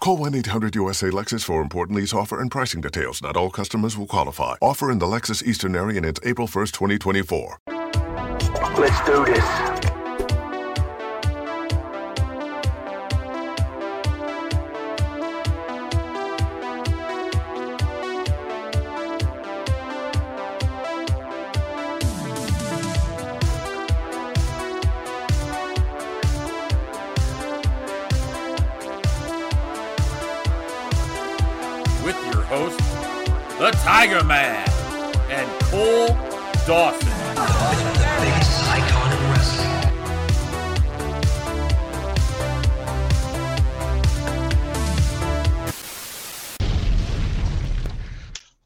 Call 1-800-USA-LEXUS for important lease offer and pricing details. Not all customers will qualify. Offer in the Lexus Eastern area and it's April 1st, 2024. Let's do this. The Tiger Man, and Cole Dawson. biggest icon in wrestling.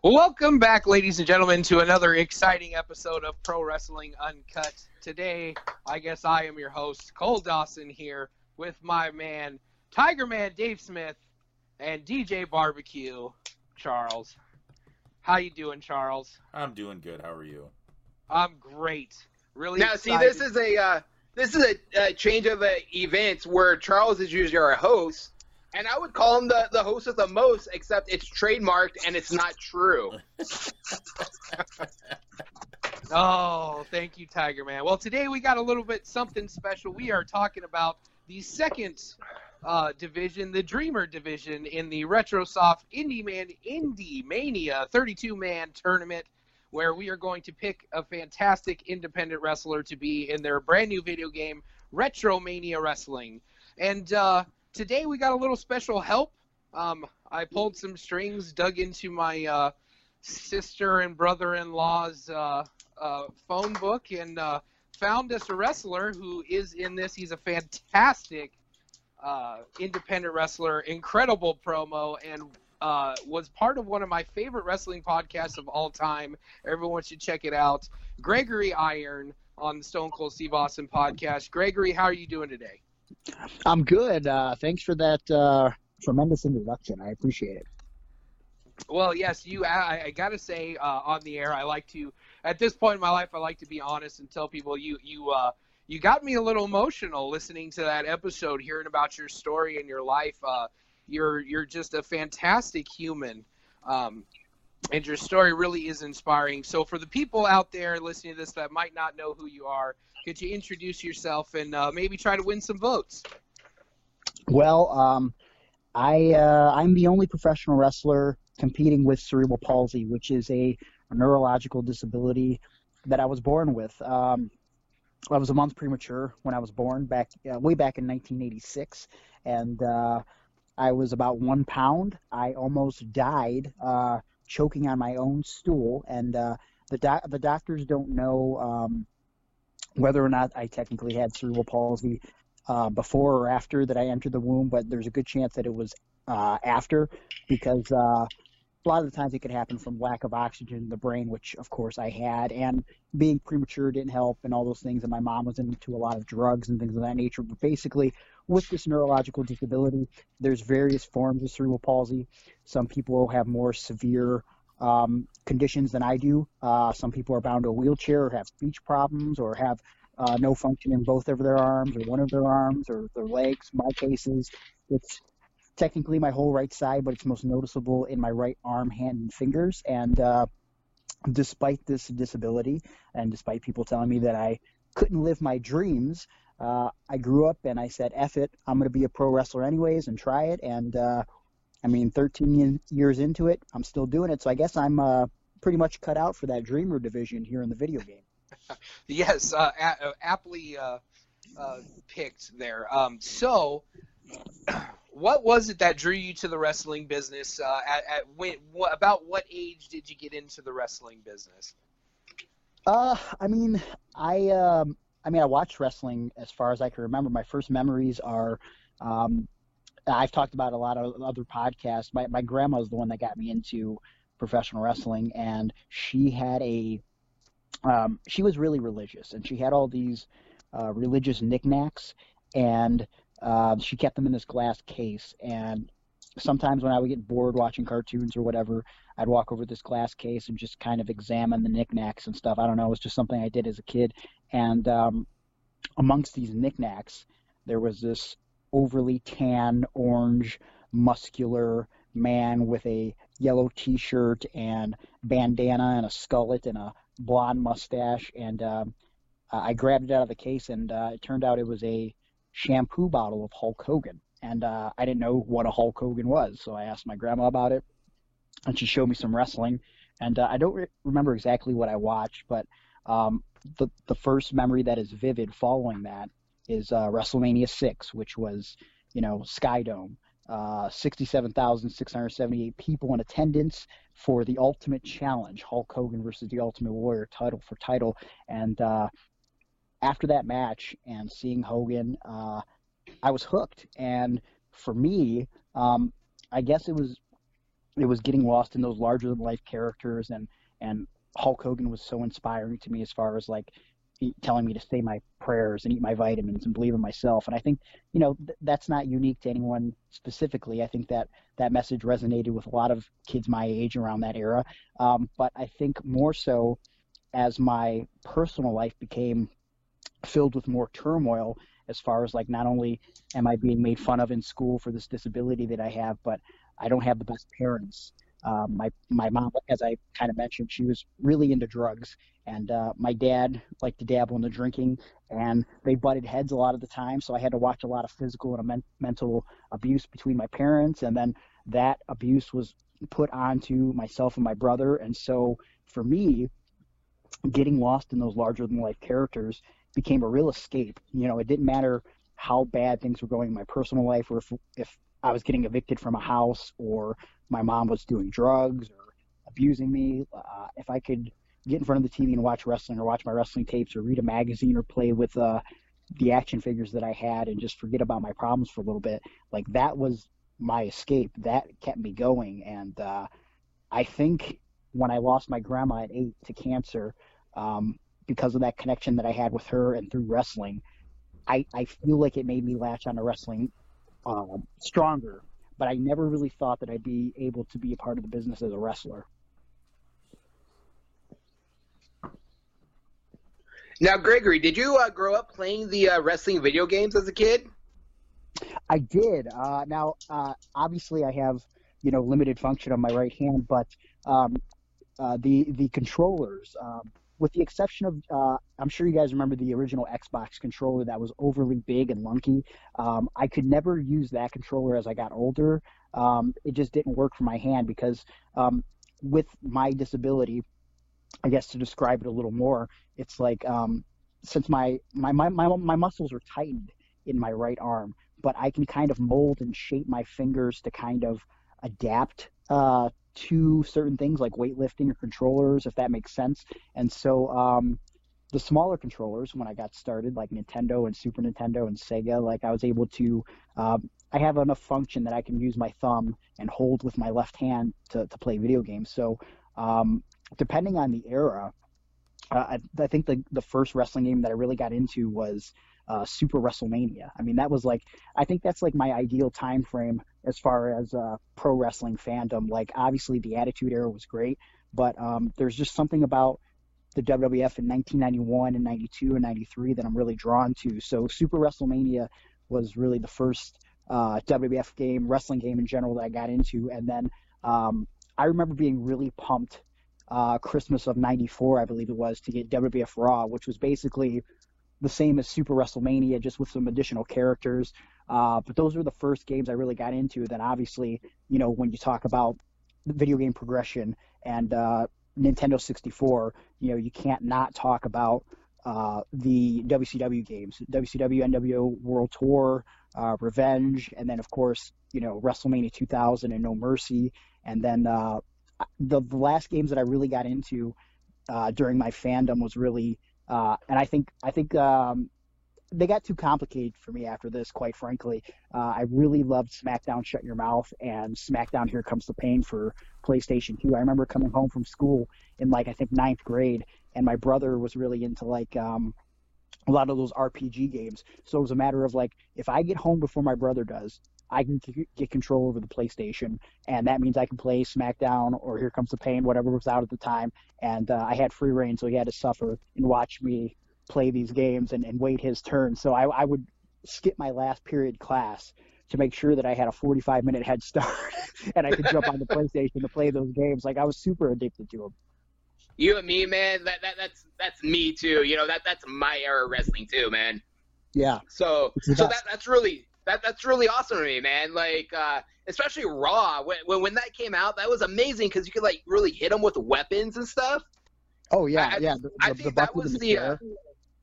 Welcome back, ladies and gentlemen, to another exciting episode of Pro Wrestling Uncut. Today, I guess I am your host, Cole Dawson, here with my man, Tiger Man Dave Smith, and DJ Barbecue, Charles. How you doing, Charles? I'm doing good. How are you? I'm great. Really Now, see, this is a uh, this is a, a change of uh, events where Charles is usually our host, and I would call him the, the host of the most, except it's trademarked and it's not true. Oh, thank you, Tiger Man. Well, today we got a little bit something special. We are talking about the second uh, division, the Dreamer division, in the RetroSoft Indie Man Indie Mania 32 man tournament, where we are going to pick a fantastic independent wrestler to be in their brand new video game, Retromania Wrestling. And uh, today we got a little special help. Um, I pulled some strings, dug into my uh, sister and brother-in-law's uh, uh, phone book, and uh, found us a wrestler who is in this. He's a fantastic uh, independent wrestler, incredible promo, and uh, was part of one of my favorite wrestling podcasts of all time. Everyone should check it out. Gregory Iron on the Stone Cold Steve Austin podcast. Gregory, how are you doing today? I'm good. Uh, thanks for that uh, tremendous introduction. I appreciate it. Well, yes, you. I, I gotta say, uh, on the air, I like to. At this point in my life, I like to be honest and tell people you you uh, you got me a little emotional listening to that episode, hearing about your story and your life. Uh, you're you're just a fantastic human, um, and your story really is inspiring. So, for the people out there listening to this that might not know who you are, could you introduce yourself and uh, maybe try to win some votes? Well, um, I uh, I'm the only professional wrestler competing with cerebral palsy, which is a, a neurological disability that I was born with. Um, I was a month premature when I was born, back uh, way back in 1986, and uh, I was about one pound. I almost died uh, choking on my own stool, and uh, the the doctors don't know um, whether or not I technically had cerebral palsy uh, before or after that I entered the womb, but there's a good chance that it was uh, after because a lot of the times it could happen from lack of oxygen in the brain, which of course I had, and being premature didn't help, and all those things. And my mom was into a lot of drugs and things of that nature. But basically, with this neurological disability, there's various forms of cerebral palsy. Some people have more severe um, conditions than I do. Uh, some people are bound to a wheelchair or have speech problems or have uh, no function in both of their arms or one of their arms or their legs. My case is it's technically my whole right side, but it's most noticeable in my right arm, hand, and fingers. And uh, despite this disability, and despite people telling me that I couldn't live my dreams, uh, I grew up and I said, "F it, I'm going to be a pro wrestler anyways and try it." And uh, I mean, 13 ye- years into it, I'm still doing it. So I guess I'm uh, pretty much cut out for that dreamer division here in the video game. Yes, uh, a- uh, aptly picked there. Um, so, what was it that drew you to the wrestling business? Uh, at, at when, wh- about what age did you get into the wrestling business? Uh, I mean, I um, I mean, I watched wrestling as far as I can remember. My first memories are, um, I've talked about a lot of other podcasts. My my grandma was the one that got me into professional wrestling, and she had a um, she was really religious, and she had all these uh, religious knickknacks, and uh, she kept them in this glass case. And sometimes when I would get bored watching cartoons or whatever, I'd walk over this glass case and just kind of examine the knickknacks and stuff. I don't know, it was just something I did as a kid. And um, amongst these knickknacks, there was this overly tan, orange, muscular man with a yellow T-shirt and bandana and a skullet and a blonde mustache. And um, I grabbed it out of the case, and uh, it turned out it was a shampoo bottle of Hulk Hogan. And uh, I didn't know what a Hulk Hogan was, so I asked my grandma about it, and she showed me some wrestling. And uh, I don't re- remember exactly what I watched, but um, the the first memory that is vivid following that is uh, WrestleMania six, which was you know Skydome, uh, 67,678 people in attendance for the Ultimate Challenge, Hulk Hogan versus the Ultimate Warrior, title for title. And uh, after that match and seeing Hogan, uh, I was hooked. And for me, um, I guess it was it was getting lost in those larger than life characters and and Hulk Hogan was so inspiring to me as far as like telling me to say my prayers and eat my vitamins and believe in myself. And I think, you know, th- that's not unique to anyone specifically. I think that that message resonated with a lot of kids my age around that era. Um, but I think more so as my personal life became filled with more turmoil as far as like not only am I being made fun of in school for this disability that I have, but I don't have the best parents. Um, my my mom, as I kind of mentioned, she was really into drugs, and uh, my dad liked to dabble in the drinking, and they butted heads a lot of the time. So I had to watch a lot of physical and men- mental abuse between my parents, and then that abuse was put onto myself and my brother. And so for me, getting lost in those larger than life characters became a real escape. You know, it didn't matter how bad things were going in my personal life, or if if I was getting evicted from a house, or my mom was doing drugs or abusing me. Uh, if I could get in front of the TV and watch wrestling, or watch my wrestling tapes, or read a magazine, or play with uh, the action figures that I had, and just forget about my problems for a little bit, like that was my escape. That kept me going, and uh, I think when I lost my grandma at eight to cancer, um, because of that connection that I had with her and through wrestling, I, I feel like it made me latch on to wrestling um, stronger. But I never really thought that I'd be able to be a part of the business as a wrestler. Now, Gregory, did you uh, grow up playing the uh, wrestling video games as a kid? I did. Uh, now, uh, obviously, I have you know limited function on my right hand, but um, uh, the the controllers, um, with the exception of, uh, I'm sure you guys remember the original Xbox controller that was overly big and lunky. Um, I could never use that controller as I got older. Um, it just didn't work for my hand because um, with my disability, I guess to describe it a little more, it's like um, since my, my my my my muscles are tightened in my right arm, but I can kind of mold and shape my fingers to kind of adapt uh, to certain things like weightlifting or controllers, if that makes sense. And so um, the smaller controllers, when I got started, like Nintendo and Super Nintendo and Sega, like I was able to, um, I have enough function that I can use my thumb and hold with my left hand to, to play video games. So um, depending on the era, uh, I, I think the the first wrestling game that I really got into was uh, Super WrestleMania. I mean, that was like I think that's like my ideal time frame as far as uh, pro wrestling fandom. Like, obviously, the Attitude Era was great, but um, there's just something about the WWF in 1991 and 92 and 93 that I'm really drawn to. So, Super WrestleMania was really the first uh, WWF game, wrestling game in general that I got into, and then um, I remember being really pumped. Uh, Christmas of '94, I believe it was, to get WWF Raw, which was basically the same as Super WrestleMania, just with some additional characters. Uh, but those were the first games I really got into. Then obviously, you know, when you talk about video game progression and uh, Nintendo 64, you know, you can't not talk about uh, the WCW games, WCW NWO World Tour, uh, Revenge, and then of course, you know, WrestleMania 2000 and No Mercy, and then uh, the, the last games that I really got into uh, during my fandom was really, uh, and I think I think um, they got too complicated for me after this, quite frankly. Uh, I really loved SmackDown Shut Your Mouth and SmackDown Here Comes the Pain for PlayStation 2. I remember coming home from school in like I think ninth grade and my brother was really into like um, a lot of those RPG games. So it was a matter of like, if I get home before my brother does, I can get control over the PlayStation, and that means I can play SmackDown or Here Comes the Pain, whatever was out at the time. And uh, I had free reign, so he had to suffer and watch me play these games and, and wait his turn. So I, I would skip my last period class to make sure that I had a 45 minute head start and I could jump on the PlayStation to play those games. Like I was super addicted to them. You and me, man. That, that that's that's me too. You know that that's my era of wrestling too, man. Yeah. So so that that's really that that's really awesome to me, man. Like uh, especially Raw when, when when that came out, that was amazing because you could like really hit them with weapons and stuff. Oh yeah, I- yeah. The, I the, think the that was the, uh,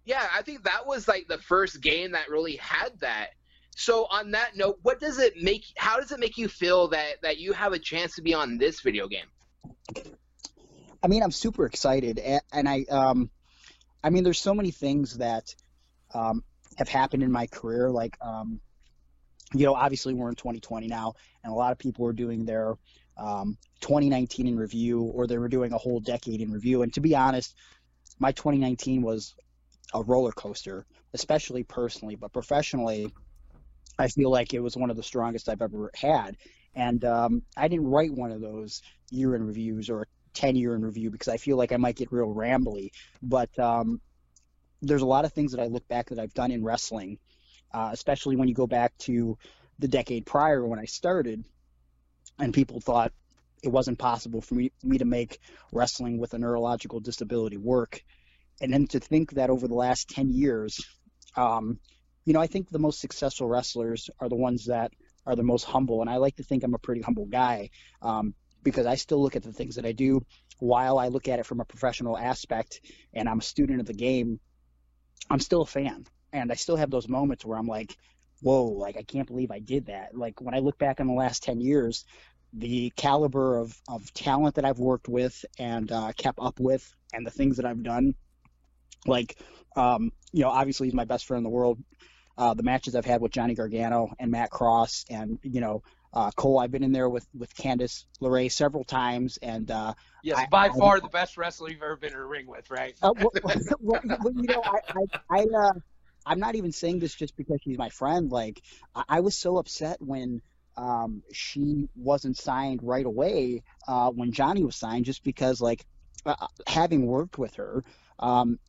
yeah, I think that was like the first game that really had that. So on that note, what does it make? How does it make you feel that that you have a chance to be on this video game? I mean, I'm super excited, and, and I, um, I mean, there's so many things that um, have happened in my career. Like, um, you know, obviously we're in 2020 now, and a lot of people are doing their um, 2019 in review, or they were doing a whole decade in review. And to be honest, my 2019 was a roller coaster, especially personally, but professionally, I feel like it was one of the strongest I've ever had. And um, I didn't write one of those year in reviews or a 10 year in review because I feel like I might get real rambly. But um, there's a lot of things that I look back that I've done in wrestling, uh, especially when you go back to the decade prior when I started, and people thought it wasn't possible for me, me to make wrestling with a neurological disability work. And then to think that over the last 10 years, um, you know, I think the most successful wrestlers are the ones that are the most humble. And I like to think I'm a pretty humble guy um, because I still look at the things that I do while I look at it from a professional aspect and I'm a student of the game. I'm still a fan. And I still have those moments where I'm like, whoa, like I can't believe I did that. Like when I look back on the last 10 years, the caliber of, of talent that I've worked with and uh, kept up with and the things that I've done, like, um, you know, obviously he's my best friend in the world. Uh, the matches I've had with Johnny Gargano and Matt Cross and, you know, uh, Cole, I've been in there with, with Candice LeRae several times. And, uh, Yes, I- by I- far the best wrestler you've ever been in a ring with, right? uh, well, well, you know, I, I, I uh, I'm not even saying this just because she's my friend. Like, I, I was so upset when um, she wasn't signed right away uh, when Johnny was signed, just because, like, uh, having worked with her, um,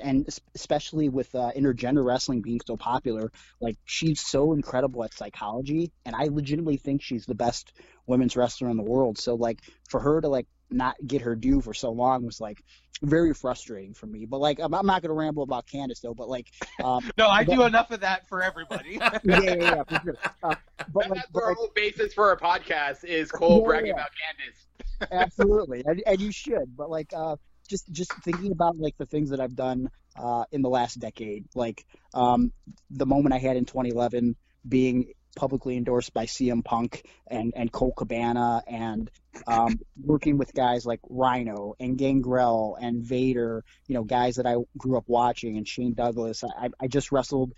and especially with uh, intergender wrestling being so popular, like, she's so incredible at psychology, and I legitimately think she's the best women's wrestler in the world. So, like, for her to like not get her due for so long was like very frustrating for me. But like, I'm, I'm not going to ramble about Candice though. But like, um, No, I do enough of that for everybody. yeah, yeah, yeah, for sure. Uh, but And like, that's but our like, whole basis for our podcast is Cole Yeah, bragging yeah. about Candice. absolutely, and, and you should. But like, uh, just just thinking about like the things that I've done uh, in the last decade, like um, the moment I had in 2011 being publicly endorsed by CM Punk and and Colt Cabana and um, working with guys like Rhino and Gangrel and Vader, you know, guys that I grew up watching and Shane Douglas. I, I just wrestled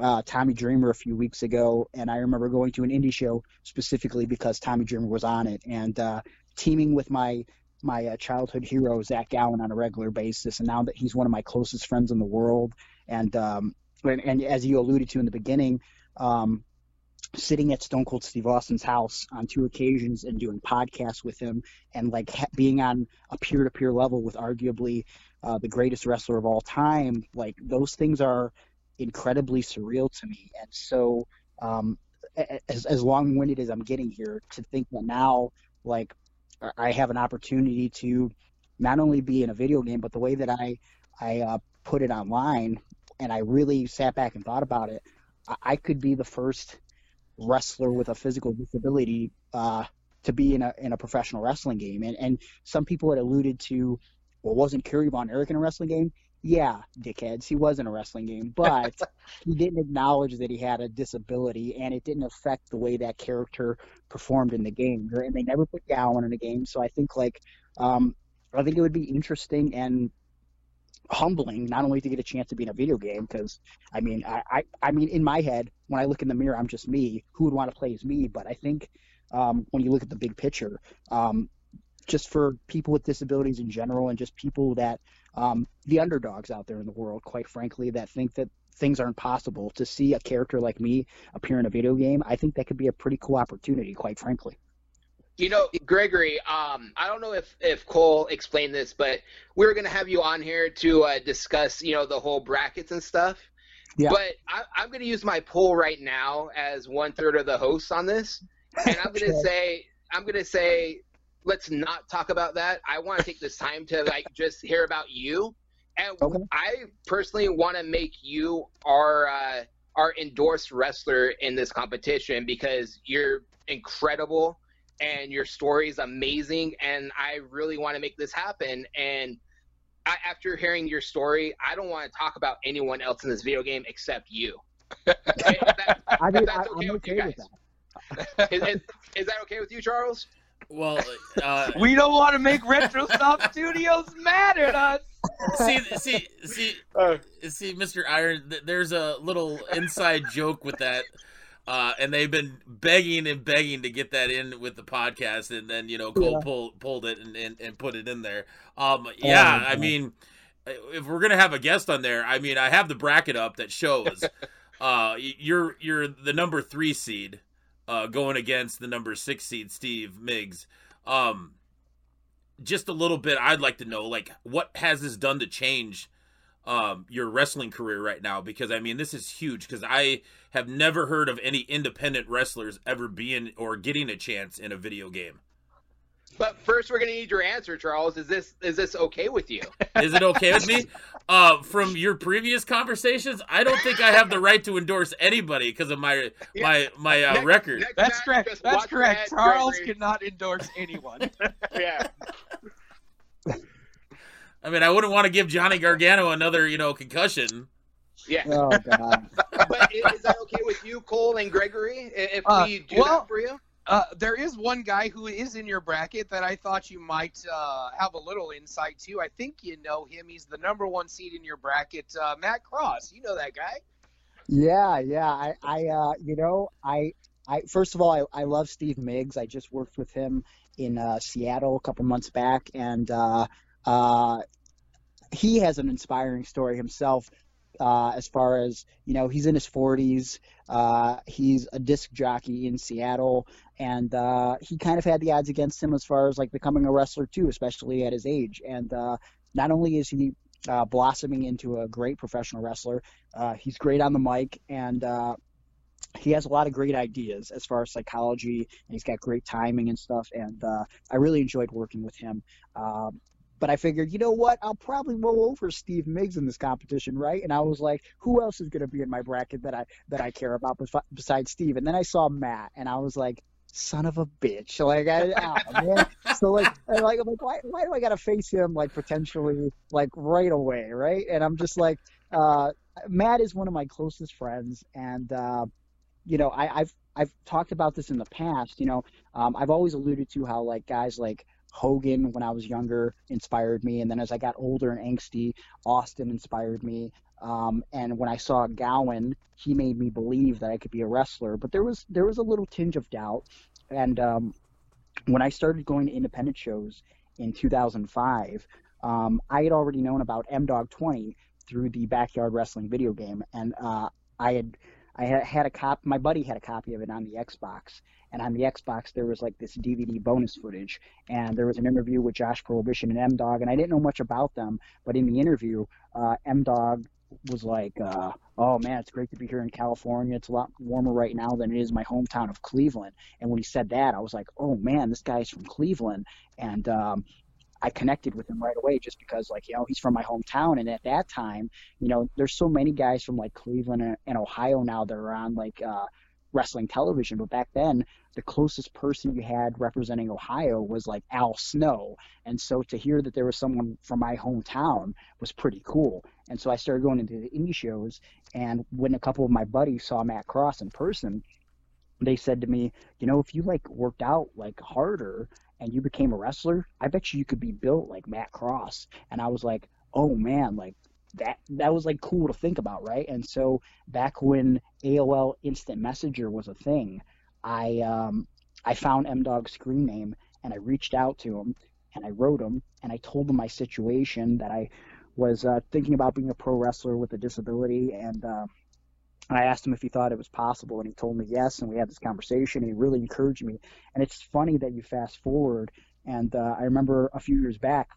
uh, Tommy Dreamer a few weeks ago, and I remember going to an indie show specifically because Tommy Dreamer was on it, and uh, teaming with my my uh, childhood hero Zach Gowen on a regular basis, and now that he's one of my closest friends in the world, and um, and, and as you alluded to in the beginning, um, sitting at Stone Cold Steve Austin's house on two occasions and doing podcasts with him, and like ha- being on a peer to peer level with arguably uh, the greatest wrestler of all time, like those things are incredibly surreal to me, and so. Um, as, as long-winded as I'm getting here, to think that now, like, I- have an opportunity to not only be in a video game, but the way that I I uh, put it online, and I really sat back and thought about it. I, I could be the first wrestler with a physical disability uh, to be in a in a professional wrestling game, and and some people had alluded to, well, wasn't Kerry Von Erich in a wrestling game? Yeah, dickheads, he was in a wrestling game, but he didn't acknowledge that he had a disability, and it didn't affect the way that character performed in the game. And they never put Gowen in a game, so I think like um, I think it would be interesting and humbling not only to get a chance to be in a video game because I mean I, I I mean in my head when I look in the mirror I'm just me. Who would want to play as me? But I think um, when you look at the big picture um, just for people with disabilities in general and just people that um, the underdogs out there in the world, quite frankly, that think that things aren't possible. To see a character like me appear in a video game, I think that could be a pretty cool opportunity, quite frankly. You know, Gregory, um, I don't know if, if Cole explained this, but we were going to have you on here to uh, discuss, you know, the whole brackets and stuff. Yeah. But I, I'm going to use my poll right now as one third of the hosts on this, and I'm going to Okay. say, I'm going to say, let's not talk about that. I want to take this time to like just hear about you, and Okay. I personally want to make you our uh, our endorsed wrestler in this competition because you're incredible and your story is amazing, and I really want to make this happen. And I, after hearing your story, I don't want to talk about anyone else in this video game except you. That- I mean, that's okay with you okay with guys. that. Is, is, is that okay with you, Charles? Well, uh, We don't want to make RetroSoft Studios mad at us. see, see, see, see, Mr. Iron. th- There's a little inside joke with that, uh, and they've been begging and begging to get that in with the podcast, and then you know Cole Yeah. pulled pulled it and, and, and put it in there. Um, yeah, I mean, if we're gonna have a guest on there, I mean, I have the bracket up that shows uh, you're you're the number three seed uh, going against the number six seed Steve Miggs. Um, just a little bit i'd like to know like what has this done to change um your wrestling career right now because i mean this is huge because i have never heard of any independent wrestlers ever being or getting a chance in a video game But first, we're gonna need your answer, Charles. Is this is this okay with you? is it okay with me uh from your previous conversations i don't think i have the right to endorse anybody because of my my my uh, Next- record next That's match, correct. That's correct. head, Charles Gregory. cannot endorse anyone. Yeah. i mean i wouldn't want to give johnny gargano another you know concussion Yeah. Oh God. but i- is that okay with you, Cole and Gregory? If Uh, we do well- that for you? Uh, there is one guy who is in your bracket that I thought you might uh, have a little insight to. I think you know him. He's the number one seed in your bracket, uh, Matt Cross. You know that guy. Yeah, yeah. I, I, uh, you know, I, I. First of all, I, I love Steve Miggs. I just worked with him in uh, Seattle a couple months back, and he has an inspiring story himself. Uh, as far as you know, he's in his 40s. Uh, he's a disc jockey in Seattle, and uh, he kind of had the odds against him as far as like becoming a wrestler too, especially at his age. And uh, not only is he uh, blossoming into a great professional wrestler, uh, he's great on the mic, and he has a lot of great ideas as far as psychology, and he's got great timing and stuff. And uh, I really enjoyed working with him. Um, but I figured, you know what? I'll probably roll over Steve Miggs in this competition, right? And I was like, who else is going to be in my bracket that I that I care about bes- besides Steve? And then I saw Matt, and I was like, son of a bitch! Like, I, oh, man. So like, I'm like, I'm like, why, why do I got to face him like potentially like right away, right? And I'm just like, uh, Matt is one of my closest friends, and uh, you know, I, I've I've talked about this in the past. You know, um, I've always alluded to how like guys like Hogan when I was younger inspired me, and then as I got older and angsty, Austin inspired me. Um, and when I saw Gowen, he made me believe that I could be a wrestler. But there was there was a little tinge of doubt, and um, when I started going to independent shows in 2005, um, I had already known about M Dog 20 through the Backyard Wrestling video game, and uh, I had I had, a cop. My buddy had a copy of it on the Xbox, and on the Xbox there was like this DVD bonus footage, and there was an interview with Josh Prohibition and M Dog, and I didn't know much about them, but in the interview, uh, M Dog was like, uh, "Oh man, it's great to be here in California. It's a lot warmer right now than it is my hometown of Cleveland." And when he said that, I was like, "Oh man, this guy's from Cleveland," and um, I connected with him right away just because, like, you know, he's from my hometown. And at that time, you know, there's so many guys from like Cleveland and, Ohio now that are on like uh, wrestling television. But back then, the closest person you had representing Ohio was like Al Snow. And so to hear that there was someone from my hometown was pretty cool. And so I started going into the indie shows. And when a couple of my buddies saw Matt Cross in person, they said to me, you know, if you like worked out like harder and you became a wrestler, I bet you you could be built like Matt Cross. And I was like, oh man, like that that was like cool to think about, right? And so back when AOL Instant Messenger was a thing, I um I found M Dog's screen name and I reached out to him and I wrote him and I told him my situation that I was uh, thinking about being a pro wrestler with a disability, and uh, I asked him if he thought it was possible, and he told me yes. And we had this conversation, and he really encouraged me. And it's funny that you fast forward, and uh, I remember a few years back,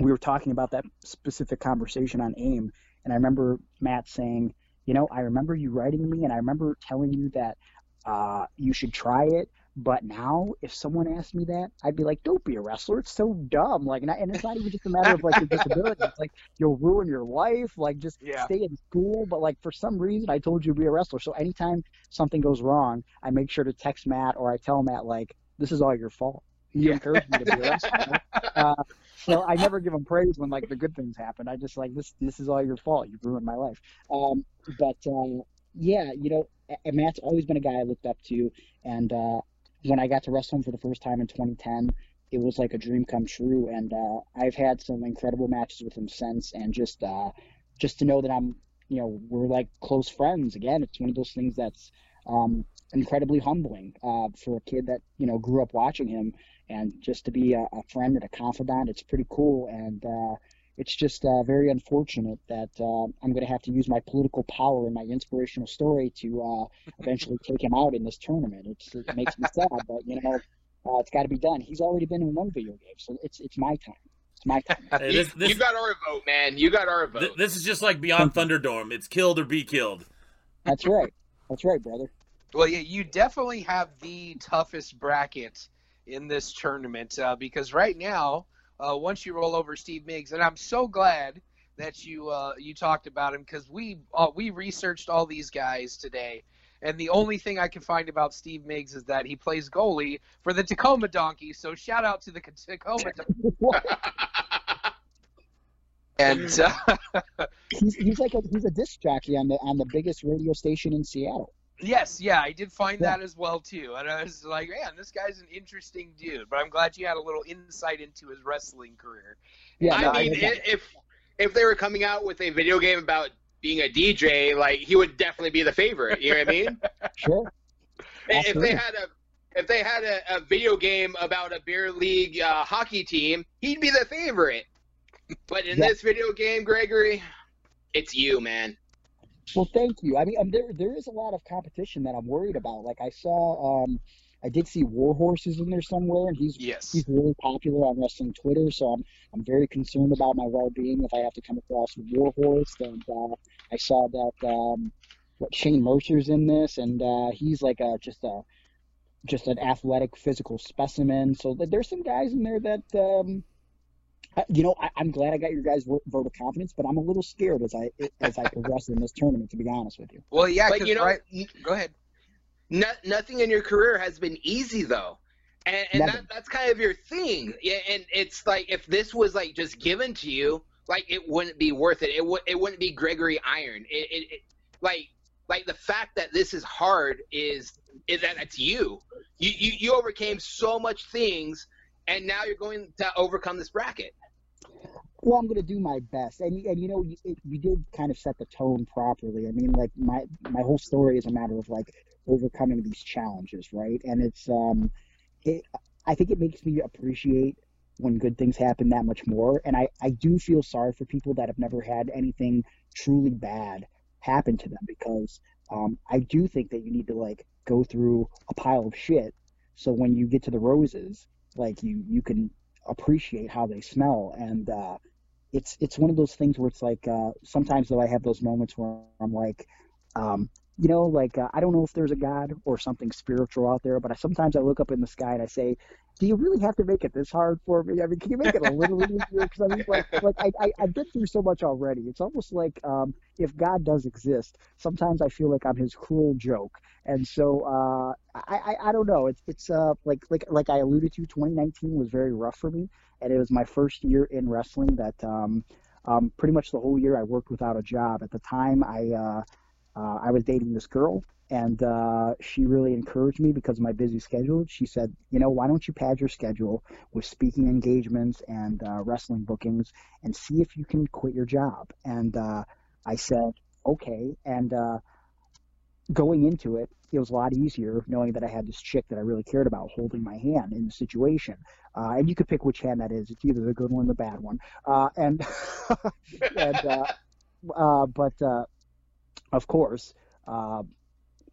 we were talking about that specific conversation on AIM, and I remember Matt saying, you know, I remember you writing me, and I remember telling you that uh, you should try it. But now, if someone asked me that, I'd be like, "Don't be a wrestler. It's so dumb." Like, and, I, and it's not even just a matter of like your disability. It's like you'll ruin your life. Like, just Yeah. stay in school. But like for some reason, I told you to be a wrestler. So anytime something goes wrong, I make sure to text Matt or I tell Matt like, "This is all your fault." He encouraged me to be a wrestler. uh, so I never give him praise when like the good things happen. I just like this. This is all your fault. You've ruined my life. Um, but uh, yeah, you know, and Matt's always been a guy I looked up to, and uh, when I got to wrestle him for the first time in 2010, it was like a dream come true. And uh, I've had some incredible matches with him since, and just uh, just to know that I'm, you know, we're like close friends again. It's one of those things that's um, incredibly humbling uh, for a kid that you know grew up watching him, and just to be a, a friend and a confidant. It's pretty cool, and uh, it's just uh, very unfortunate that uh, I'm going to have to use my political power and my inspirational story to uh, eventually take him out in this tournament. It's, it makes me sad, but you know, uh, it's got to be done. He's already been in one video game, so it's it's my time. It's my time. Hey, You, this, this, you got our vote, man. You got our vote. th- this is just like Beyond Thunderdome. It's killed or be killed. That's right. That's right, brother. Well, yeah, you definitely have the toughest bracket in this tournament uh, because right now, uh, once you roll over Steve Miggs, and I'm so glad that you uh, you talked about him because we uh, we researched all these guys today, and the only thing I can find about Steve Miggs is that he plays goalie for the Tacoma Donkeys. So shout out to the Tacoma Donkeys. And uh, He's he's like a he's a disc jockey on the on the biggest radio station in Seattle. Yes, yeah, I did find Yeah. that as well too, and I was like, man, this guy's an interesting dude. But I'm glad you had a little insight into his wrestling career. Yeah, no, I mean, heard that. i- if if they were coming out with a video game about being a DJ, like he would definitely be the favorite. You know what I mean? sure. Absolutely. if they had a if they had a, a video game about a beer league uh, hockey team, he'd be the favorite. But in Yeah. this video game, Gregory, it's you, man. Well, thank you. I mean, um, there there is a lot of competition that I'm worried about. Like I saw, um, I did see Warhorse is in there somewhere, and he's Yes. he's really popular on wrestling Twitter. So I'm I'm very concerned about my well being if I have to come across Warhorse. And uh, I saw that um, what Shane Mercer's in this, and uh, he's like a just a just an athletic physical specimen. So th- there's some guys in there that. Um, you know, I, I'm glad I got your guys' vote of confidence, but I'm a little scared as I as I progress in this tournament. To be honest with you. Well, yeah, But 'cause you know, right. n- Go ahead. no, nothing in your career has been easy though, and, and that, that's kind of your thing. Yeah, and it's like if this was like just given to you, like it wouldn't be worth it. It would it wouldn't be Gregory Iron. It, it, it like like the fact that this is hard is is that it's you. You you you overcame so much things, and now you're going to overcome this bracket. Well, I'm going to do my best, and and you know, you, you did kind of set the tone properly. I mean, like my my whole story is a matter of like overcoming these challenges, right? And it's um, it I think it makes me appreciate when good things happen that much more. And I I do feel sorry for people that have never had anything truly bad happen to them because um, I do think that you need to like go through a pile of shit so when you get to the roses, like you you can appreciate how they smell. And uh it's it's one of those things where it's like uh sometimes though I have those moments where I'm like um you know like uh, I don't know if there's a god or something spiritual out there but I sometimes I look up in the sky and I say do you really have to make it this hard for me? I mean can you make it a little easier? Because I mean like like I, I I've been through so much already. It's almost like um if God does exist sometimes I feel like I'm his cruel joke. And so uh I, I I don't know. It's it's uh like like like I alluded to 2019 was very rough for me. And it was my first year in wrestling that um, um, pretty much the whole year I worked without a job. At the time, I uh, uh, I was dating this girl, and uh, she really encouraged me because of my busy schedule. She said, you know, why don't you pad your schedule with speaking engagements and uh, wrestling bookings, and see if you can quit your job. And uh, I said, okay. And uh, going into it, it was a lot easier knowing that I had this chick that I really cared about holding my hand in the situation. Uh, and you could pick which hand that is. It's either the good one or the bad one. Uh, and and uh, uh, but uh, of course, uh,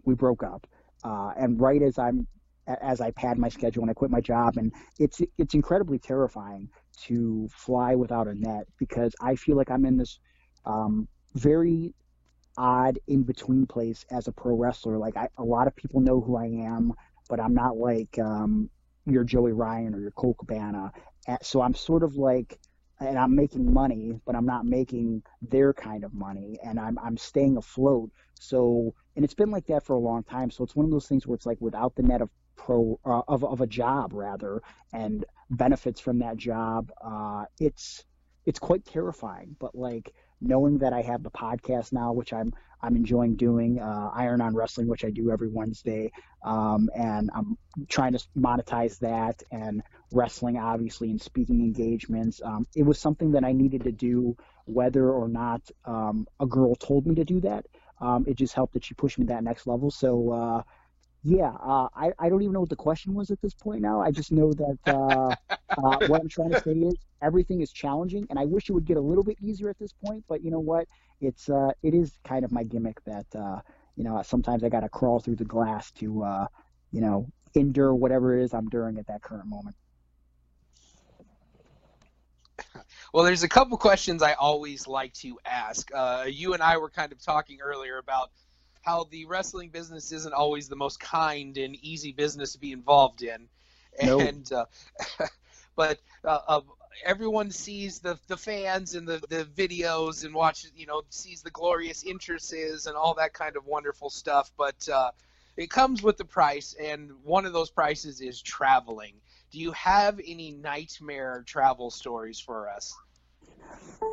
we broke up. Uh, and right as I'm as I pad my schedule and I quit my job, and it's it's incredibly terrifying to fly without a net because I feel like I'm in this um, very odd in between place as a pro wrestler. Like I, a lot of people know who I am, but I'm not like um, your Joey Ryan or your Colt Cabana. So I'm sort of like, and I'm making money, but I'm not making their kind of money, and I'm I'm staying afloat. So and it's been like that for a long time. So it's one of those things where it's like without the net of pro uh, of of a job rather and benefits from that job, uh, it's it's quite terrifying. But like knowing that I have the podcast now, which I'm I'm enjoying doing, uh, Iron on Wrestling, which I do every Wednesday, um, and I'm trying to monetize that and wrestling, obviously, and speaking engagements. Um, it was something that I needed to do, whether or not um, a girl told me to do that. Um, it just helped that she pushed me to that next level. So uh, yeah, uh, I, I don't even know what the question was at this point now. I just know that uh, uh, what I'm trying to say is everything is challenging, and I wish it would get a little bit easier at this point. But you know what? It's uh, it is kind of my gimmick that uh, you know sometimes I got to crawl through the glass to uh, you know endure whatever it is I'm enduring at that current moment. Well, there's a couple questions I always like to ask. Uh, you and I were kind of talking earlier about how the wrestling business isn't always the most kind and easy business to be involved in, and uh, but uh, uh, everyone sees the the fans and the the videos and watches you know sees the glorious entrances and all that kind of wonderful stuff, but uh, it comes with the price, and one of those prices is traveling. Do you have any nightmare travel stories for us?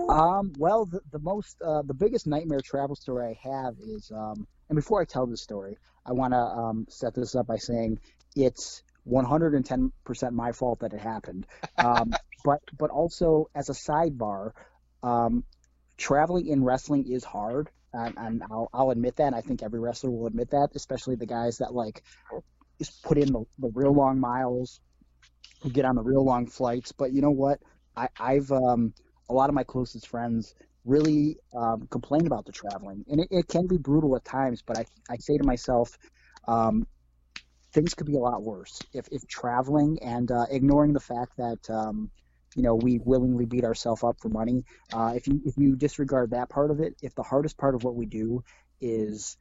Um, well, the, the most, uh, the biggest nightmare travel story I have is, um, and before I tell this story, I want to um, set this up by saying it's 110% my fault that it happened. Um, but, but also as a sidebar, um, traveling in wrestling is hard. And, and I'll, I'll admit that. I think every wrestler will admit that, especially the guys that like put in the, the real long miles, who get on the real long flights. But you know what? I, I've um, a lot of my closest friends really um, complain about the traveling, and it, it, can be brutal at times. But I, I say to myself, um, things could be a lot worse if, if traveling and uh, ignoring the fact that um, you know we willingly beat ourselves up for money. Uh, if you if you disregard that part of it, if the hardest part of what we do is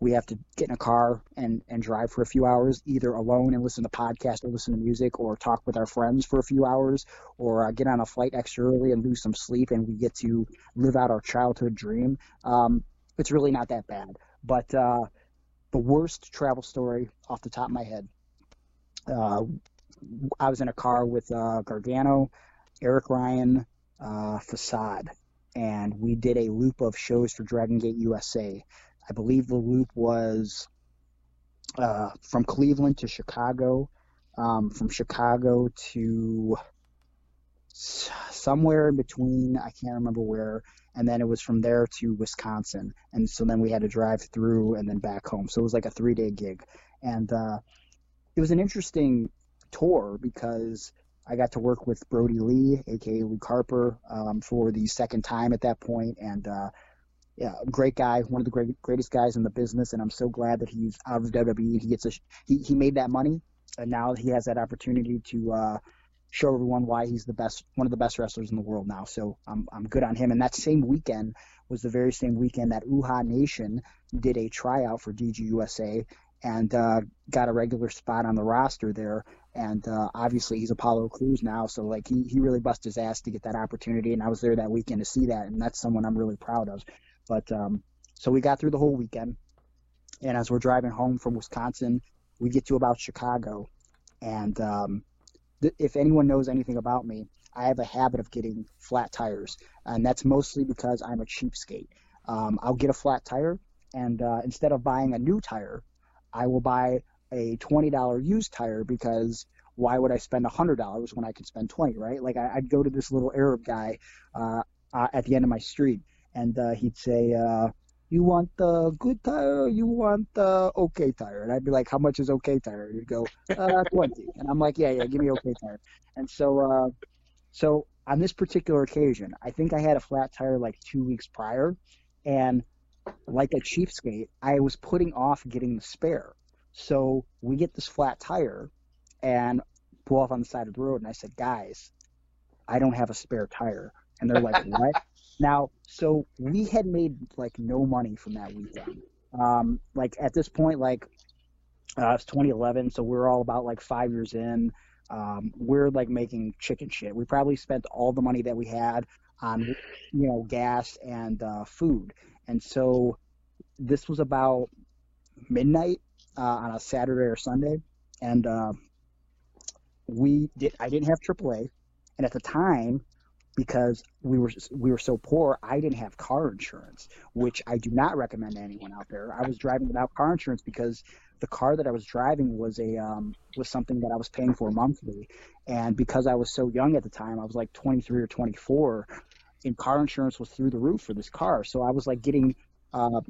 we have to get in a car and, and drive for a few hours, either alone and listen to podcasts or listen to music, or talk with our friends for a few hours, or uh, get on a flight extra early and lose some sleep, and we get to live out our childhood dream. Um, it's really not that bad. But uh, the worst travel story off the top of my head, uh, I was in a car with uh, Gargano, Eric Ryan, uh, Facade, and we did a loop of shows for Dragon Gate USA I believe the loop was uh, from Cleveland to Chicago, um, from Chicago to somewhere in between. I can't remember where. And then it was from there to Wisconsin. And so then we had to drive through and then back home. So it was like a three day gig. And uh, it was an interesting tour because I got to work with Brodie Lee, aka Luke Harper, um, for the second time at that point, and uh, yeah, great guy, one of the great, greatest guys in the business, and I'm so glad that he's out of WWE. He gets a he, he made that money, and now he has that opportunity to uh, show everyone why he's the best, one of the best wrestlers in the world now. So I'm I'm good on him. And that same weekend was the very same weekend that Uhaa Nation did a tryout for DGUSA and uh, got a regular spot on the roster there. And uh, obviously he's Apollo Crews now, so like he he really busted his ass to get that opportunity. And I was there that weekend to see that, and that's someone I'm really proud of. But um, so we got through the whole weekend, and as we're driving home from Wisconsin, we get to about Chicago, and um, th- if anyone knows anything about me, I have a habit of getting flat tires, and that's mostly because I'm a cheapskate. Um, I'll get a flat tire, and uh, instead of buying a new tire, I will buy a twenty dollar used tire because why would I spend a hundred dollars when I could spend twenty, right? Like I, would go to this little Arab guy uh, uh, at the end of my street, and uh, he'd say, uh, you want the good tire or you want the okay tire? And I'd be like, how much is okay tire? And he'd go, uh, 20. And I'm like, yeah, yeah, give me okay tire. And so, uh, so on this particular occasion, I think I had a flat tire like two weeks prior. And like a cheapskate, I was putting off getting the spare. So we get this flat tire and pull off on the side of the road. And I said, guys, I don't have a spare tire. And they're like, what? now, so we had made like no money from that weekend. Um, like at this point, like uh, it's 2011, so we're all about like five years in. Um, we're like making chicken shit. We probably spent all the money that we had on, you know, gas and uh, food. And so this was about midnight uh, on a Saturday or Sunday, and uh, we did. I didn't have AAA, and at the time, because we were we were so poor, I didn't have car insurance, which I do not recommend to anyone out there. I was driving without car insurance because the car that I was driving was a um, was something that I was paying for monthly, and because I was so young at the time, I was like 23 or 24, and car insurance was through the roof for this car. So I was like getting uh,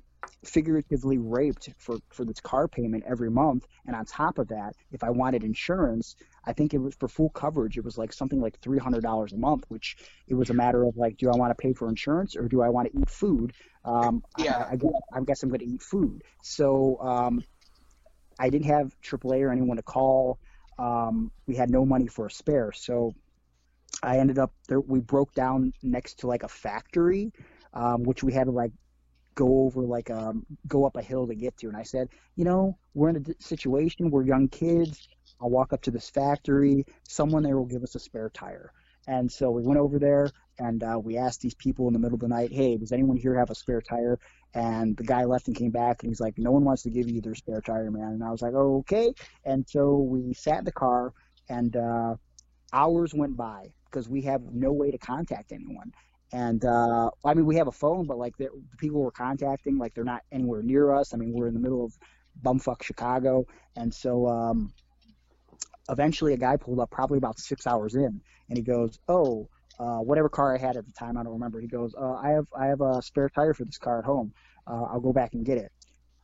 figuratively raped for for this car payment every month, and on top of that, if I wanted insurance, I think it was for full coverage. It was like something like three hundred dollars a month, which it was a matter of like, do I want to pay for insurance or do I want to eat food? Um, Yeah. I, I, guess, I guess I'm going to eat food. So um, I didn't have AAA or anyone to call. Um, we had no money for a spare, so I ended up there. We broke down next to like a factory, um, which we had to like go over like um go up a hill to get to. And I said, you know, we're in a situation. We're young kids. I'll walk up to this factory. Someone there will give us a spare tire. And so we went over there and uh, we asked these people in the middle of the night, hey, does anyone here have a spare tire? And the guy left and came back and he's like, no one wants to give you their spare tire, man. And I was like, oh, okay. And so we sat in the car and uh, hours went by because we have no way to contact anyone. And uh, I mean, we have a phone, but like the people we're contacting, like they're not anywhere near us. I mean, we're in the middle of bumfuck Chicago, and so um, eventually a guy pulled up, probably about six hours in, and he goes, "Oh, uh, whatever car I had at the time, I don't remember." He goes, uh, "I have I have a spare tire for this car at home. Uh, I'll go back and get it."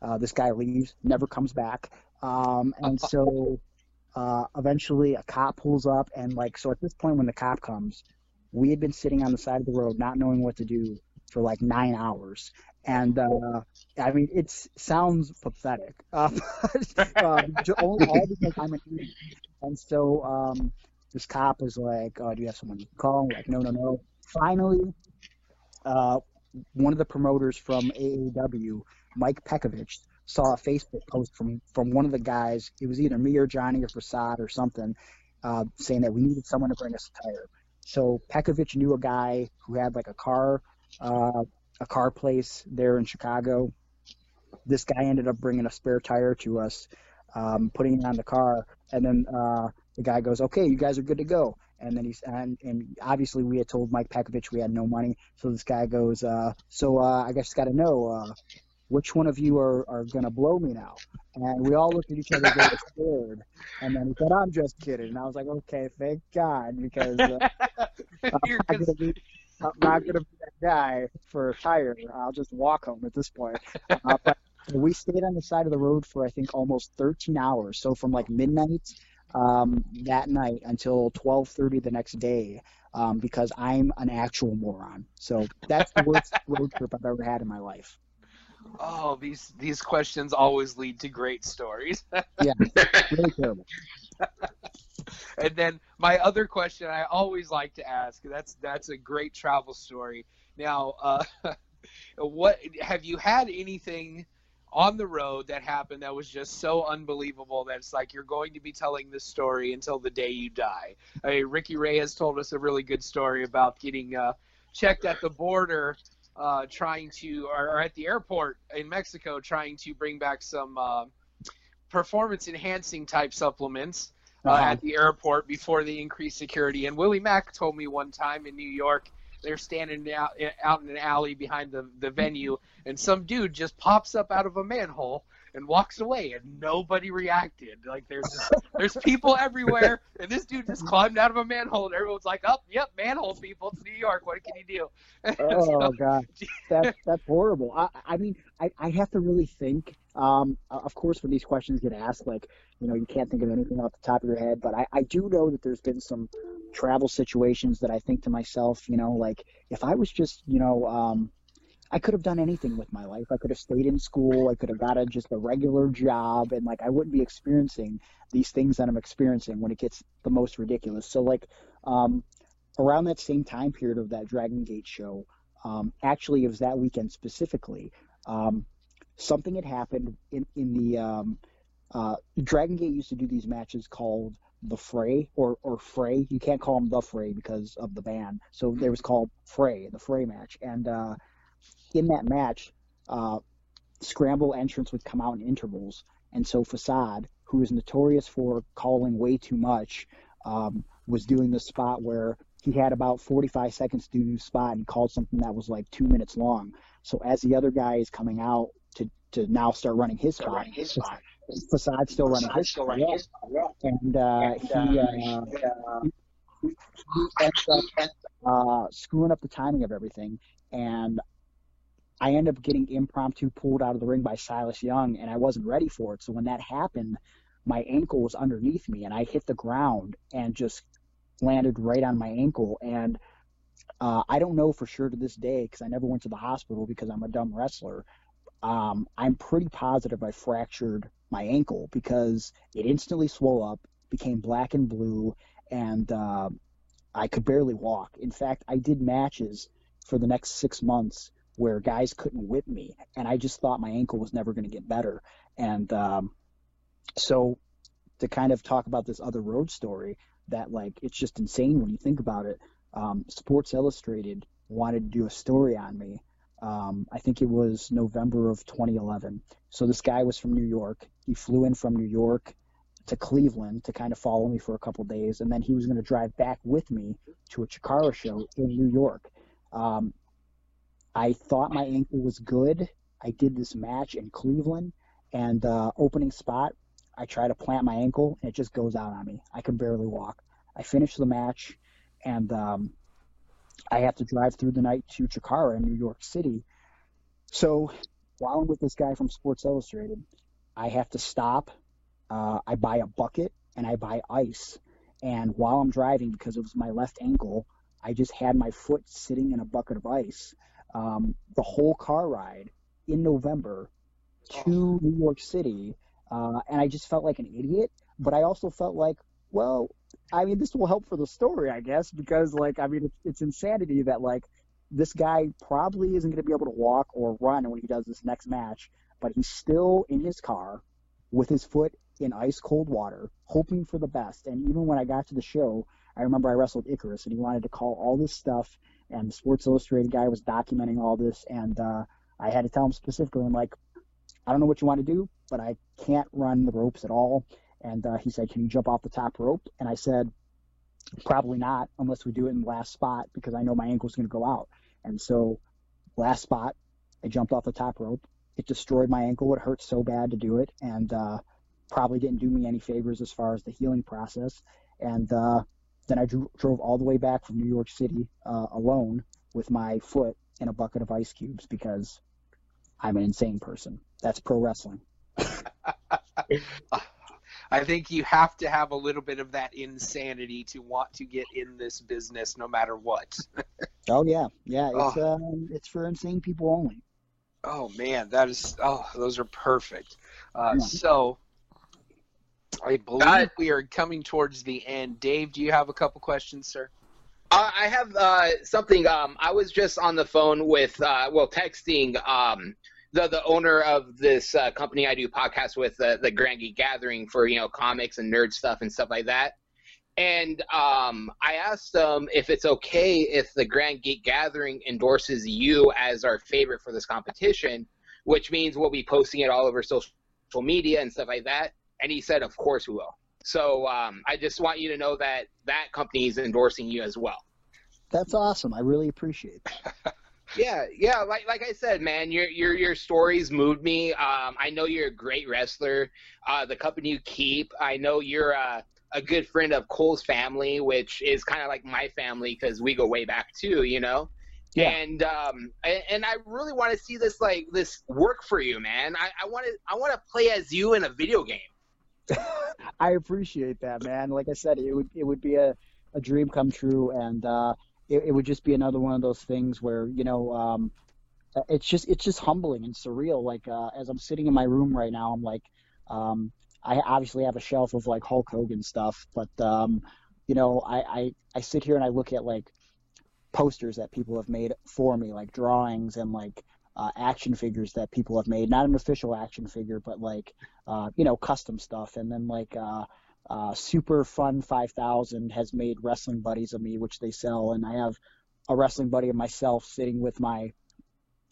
Uh, this guy leaves, never comes back, um, and so uh, eventually a cop pulls up, and like so at this point when the cop comes, we had been sitting on the side of the road not knowing what to do for like nine hours. And uh, I mean, it sounds pathetic, uh, but, ju- all, all because I'm an idiot. And so um, this cop is like, oh, "Do you have someone you can call?" I'm like, no, no, no. Finally, uh, one of the promoters from AAW, Mike Pekovich, saw a Facebook post from from one of the guys. It was either me or Johnny or Facade or something, uh, saying that we needed someone to bring us a tire. So Pekovich knew a guy who had like a car, uh, a car place there in Chicago. This guy ended up bringing a spare tire to us, um, putting it on the car, and then uh, the guy goes, "Okay, you guys are good to go." And then he's and, and obviously we had told Mike Pekovich we had no money, so this guy goes, uh, "So uh, I guess got to know uh, which one of you are, are gonna blow me now?" And we all looked at each other very scared. And then he said, "I'm just kidding." And I was like, "Okay, thank God," because uh, I'm, cons- gonna be, I'm not gonna be that guy for a tire. I'll just walk home at this point. Uh, but we stayed on the side of the road for I think almost 13 hours. So from like midnight um, that night until 12:30 the next day, um, because I'm an actual moron. So that's the worst road trip I've ever had in my life. Oh, these these questions always lead to great stories. Really terrible. and then my other question I always like to ask that's that's a great travel story. Now, uh, what have you had anything on the road that happened that was just so unbelievable that it's like you're going to be telling this story until the day you die? I mean, Ricky Ray has told us a really good story about getting uh, checked at the border. Uh, trying to, or, at the airport in Mexico, trying to bring back some uh, performance enhancing type supplements uh, Uh-huh. at the airport before they increased security. And Willie Mack told me one time in New York, they're standing out, out in an alley behind the, the venue, and some dude just pops up out of a manhole and walks away, and nobody reacted. Like there's just, there's people everywhere, and this dude just climbed out of a manhole, and everyone's like, "Up, oh, yep, manhole people. It's New York. What can you do?" oh so, god, that's that's horrible. I, I mean, I, I have to really think. Um, of course, when these questions get asked, like you know, you can't think of anything off the top of your head, but I, I do know that there's been some travel situations that I think to myself, you know, like if I was just, you know, um, I could have done anything with my life. I could have stayed in school. I could have got a, just a regular job, and like I wouldn't be experiencing these things that I'm experiencing when it gets the most ridiculous. So like, um, around that same time period of that Dragon Gate show, um, actually it was that weekend specifically. Um, something had happened in in the um, uh, Dragon Gate used to do these matches called the Fray or or Fray. You can't call them the Fray because of the band. So there was called Fray, the Fray match, and uh, in that match, uh, scramble entrance would come out in intervals, and so Facade, who is notorious for calling way too much, um, was doing the spot where he had about 45 seconds to do the spot and called something that was like two minutes long. So as the other guy is coming out to, to now start running his spot, running his spot. Facade still running his still running his spot, yeah. and, uh, and uh, he, uh, he, he ends up uh, screwing up the timing of everything. And I end up getting impromptu pulled out of the ring by Silas Young, and I wasn't ready for it. So when that happened, my ankle was underneath me, and I hit the ground and just landed right on my ankle. And uh, I don't know for sure to this day because I never went to the hospital because I'm a dumb wrestler. Um, I'm pretty positive I fractured my ankle because it instantly swelled up, became black and blue, and uh, I could barely walk. In fact, I did matches for the next six months where guys couldn't whip me, and I just thought my ankle was never going to get better. And um, so, to kind of talk about this other road story, that like it's just insane when you think about it. Um, Sports Illustrated wanted to do a story on me. Um, I think it was November of 2011. So this guy was from New York. He flew in from New York to Cleveland to kind of follow me for a couple days, and then he was going to drive back with me to a Chikara show in New York. Um, I thought my ankle was good. I did this match in Cleveland, and uh, opening spot, I try to plant my ankle, and it just goes out on me. I can barely walk. I finish the match, and um, I have to drive through the night to Chikara in New York City. So while I'm with this guy from Sports Illustrated, I have to stop. Uh, I buy a bucket and I buy ice. And while I'm driving, because it was my left ankle, I just had my foot sitting in a bucket of ice um, the whole car ride in November to New York City, uh, and I just felt like an idiot. But I also felt like, well, I mean, this will help for the story, I guess, because like, I mean, it's, it's insanity that like this guy probably isn't going to be able to walk or run when he does this next match, but he's still in his car with his foot in ice cold water, hoping for the best. And even when I got to the show, I remember I wrestled Icarus, and he wanted to call all this stuff and the Sports Illustrated guy was documenting all this, and uh, I had to tell him specifically, I'm like, I don't know what you want to do, but I can't run the ropes at all. And uh, he said, Can you jump off the top rope? And I said, Probably not, unless we do it in the last spot, because I know my ankle's going to go out. And so, last spot, I jumped off the top rope. It destroyed my ankle. It hurt so bad to do it, and uh, probably didn't do me any favors as far as the healing process. And uh, then I drew, drove all the way back from New York City uh, alone with my foot in a bucket of ice cubes because I'm an insane person. That's pro wrestling. I think you have to have a little bit of that insanity to want to get in this business, no matter what. oh yeah, yeah. It's oh. um, it's for insane people only. Oh man, that is oh, those are perfect. Uh, yeah. So I believe we are coming towards the end. Dave, do you have a couple questions, sir? Uh, I have uh, something. Um, I was just on the phone with, uh, well, texting um, the the owner of this uh, company I do podcasts with, the Grand Geek Gathering, for you know comics and nerd stuff and stuff like that. And um, I asked them if it's okay if the Grand Geek Gathering endorses you as our favorite for this competition, which means we'll be posting it all over social media and stuff like that. And he said, of course we will. So um, I just want you to know that that company is endorsing you as well. That's awesome. I really appreciate it. Yeah, yeah. Like like I said, man, your your your stories moved me. Um, I know you're a great wrestler. Uh, the company you keep. I know you're uh, a good friend of Cole's family, which is kind of like my family because we go way back too. You know. Yeah. And um and, and I really want to see this like this work for you, man. I, I want to I want to play as you in a video game. I appreciate that, man. Like I said, it would it would be a, a dream come true, and uh, it, it would just be another one of those things where you know, um, it's just it's just humbling and surreal. Like uh, as I'm sitting in my room right now, I'm like, um, I obviously have a shelf of like Hulk Hogan stuff, but um, you know, I, I I sit here and I look at like posters that people have made for me, like drawings and like uh, action figures that people have made. Not an official action figure, but like uh, you know custom stuff. And then like uh, uh, Super Fun 5000 has made wrestling buddies of me, which they sell. And I have a wrestling buddy of myself sitting with my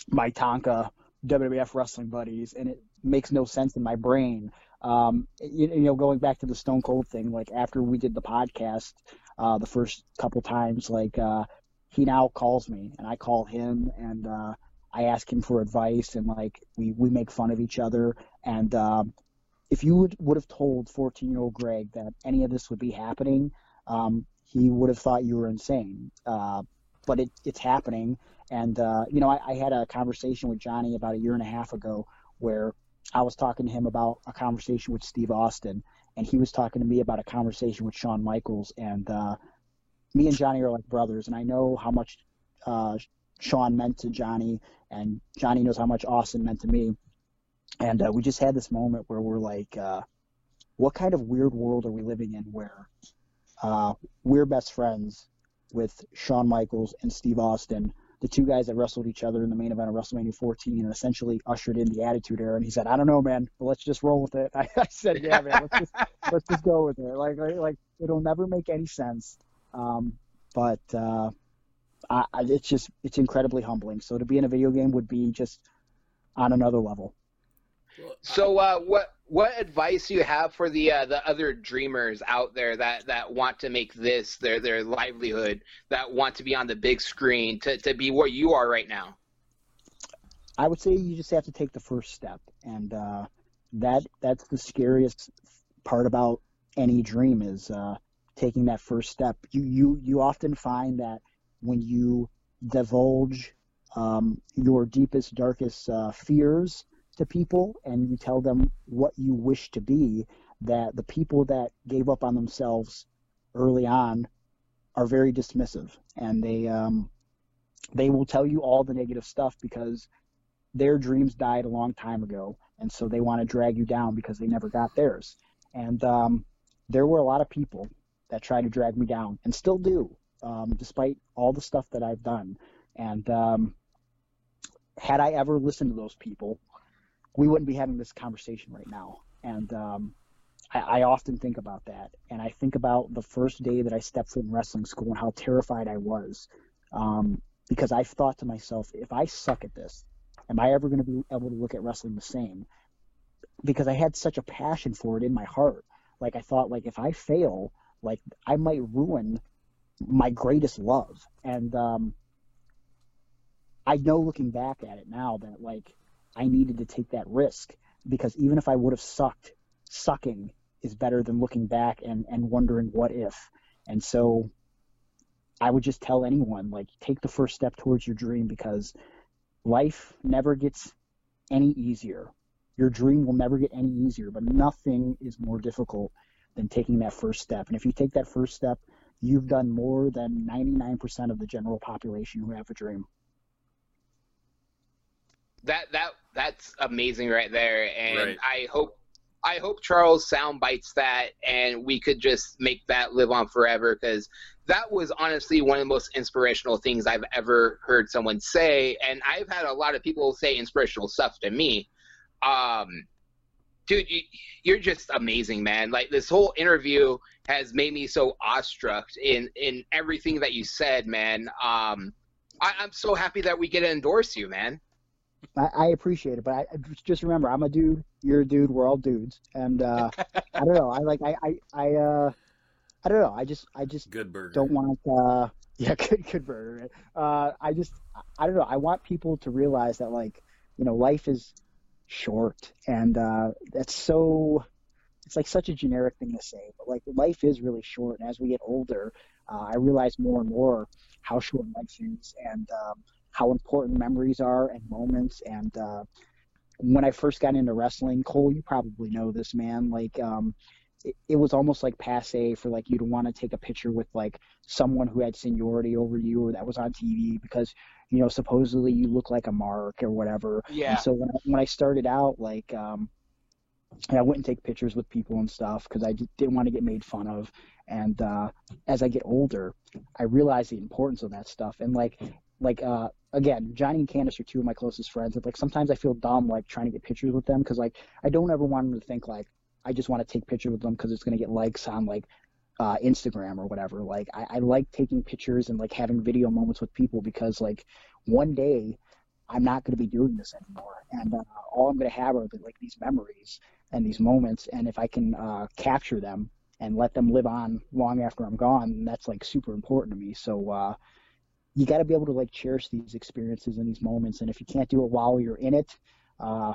my Tonka WWF wrestling buddies, and it makes no sense in my brain. Um, you, you know, going back to the Stone Cold thing, like after we did the podcast, uh, the first couple times, like uh, he now calls me and I call him and uh, I ask him for advice and like we, we make fun of each other. And um, if you would, would have told 14 year old Greg that any of this would be happening, um, he would have thought you were insane. Uh, but it, it's happening. And, uh, you know, I, I had a conversation with Johnny about a year and a half ago where I was talking to him about a conversation with Steve Austin, and he was talking to me about a conversation with Shawn Michaels. And uh, me and Johnny are like brothers, and I know how much uh, Shawn meant to Johnny, and Johnny knows how much Austin meant to me. And uh, we just had this moment where we're like, uh, what kind of weird world are we living in where uh, we're best friends with Shawn Michaels and Steve Austin, the two guys that wrestled each other in the main event of WrestleMania 14 and essentially ushered in the Attitude Era. And he said, I don't know, man, but let's just roll with it. I, I said, yeah, man, let's just, let's just go with it. Like, like, like, it'll never make any sense. Um, but uh, I, I, it's just it's incredibly humbling. So to be in a video game would be just on another level. So, uh, what what advice do you have for the uh, the other dreamers out there that, that want to make this their their livelihood, that want to be on the big screen, to, to be where you are right now? I would say you just have to take the first step, and uh, that that's the scariest part about any dream is uh, taking that first step. You you you often find that when you divulge um, your deepest, darkest uh, fears to people, and you tell them what you wish to be, that the people that gave up on themselves early on are very dismissive, and they um, they will tell you all the negative stuff because their dreams died a long time ago, and so they want to drag you down because they never got theirs. And um, there were a lot of people that tried to drag me down, and still do, um, despite all the stuff that I've done. And um, had I ever listened to those people, we wouldn't be having this conversation right now. And um, I, I often think about that, and I think about the first day that I stepped foot in wrestling school and how terrified I was, um, because I thought to myself, if I suck at this, am I ever going to be able to look at wrestling the same? Because I had such a passion for it in my heart. Like I thought, like if I fail, like I might ruin my greatest love. And um, I know looking back at it now that like I needed to take that risk because even if I would have sucked, sucking is better than looking back and, and wondering what if. And so I would just tell anyone like take the first step towards your dream because life never gets any easier. Your dream will never get any easier, but nothing is more difficult than taking that first step. And if you take that first step, you've done more than 99% of the general population who have a dream. That that that's amazing right there, and Right. I hope I hope Charles sound bites that, and we could just make that live on forever because that was honestly one of the most inspirational things I've ever heard someone say, and I've had a lot of people say inspirational stuff to me. Um, dude, you, you're just amazing, man. Like this whole interview has made me so awestruck in in everything that you said, man. Um, I, I'm so happy that we get to endorse you, man. I, I appreciate it, but I just remember I'm a dude, you're a dude, we're all dudes, and uh, I don't know. I like I I I uh, I don't know. I just I just Good burger. don't want uh, Yeah, good, good burger. Uh, I just, I don't know. I want people to realize that, like, you know, life is short, and uh, that's so. It's like such a generic thing to say, but like life is really short. And as we get older, uh, I realize more and more how short life is, and um, how important memories are and moments. And uh, when I first got into wrestling, Cole, you probably know this, man. Like, um, it, it was almost like passe for like you to want to take a picture with like someone who had seniority over you or that was on TV because you know supposedly you look like a mark or whatever. Yeah. And so when I, when I started out, like, um, and I wouldn't take pictures with people and stuff because I d- didn't want to get made fun of. And uh, as I get older, I realize the importance of that stuff. And like, like uh, again, Johnny and Candice are two of my closest friends. And like sometimes I feel dumb like trying to get pictures with them because like I don't ever want them to think like I just want to take pictures with them because it's gonna get likes on like uh, Instagram or whatever. Like I, I like taking pictures and like having video moments with people because like one day I'm not going to be doing this anymore, and uh, all I'm going to have are like these memories and these moments, and if I can uh, capture them and let them live on long after I'm gone, that's like super important to me. So uh, you got to be able to like cherish these experiences and these moments, and if you can't do it while you're in it, uh,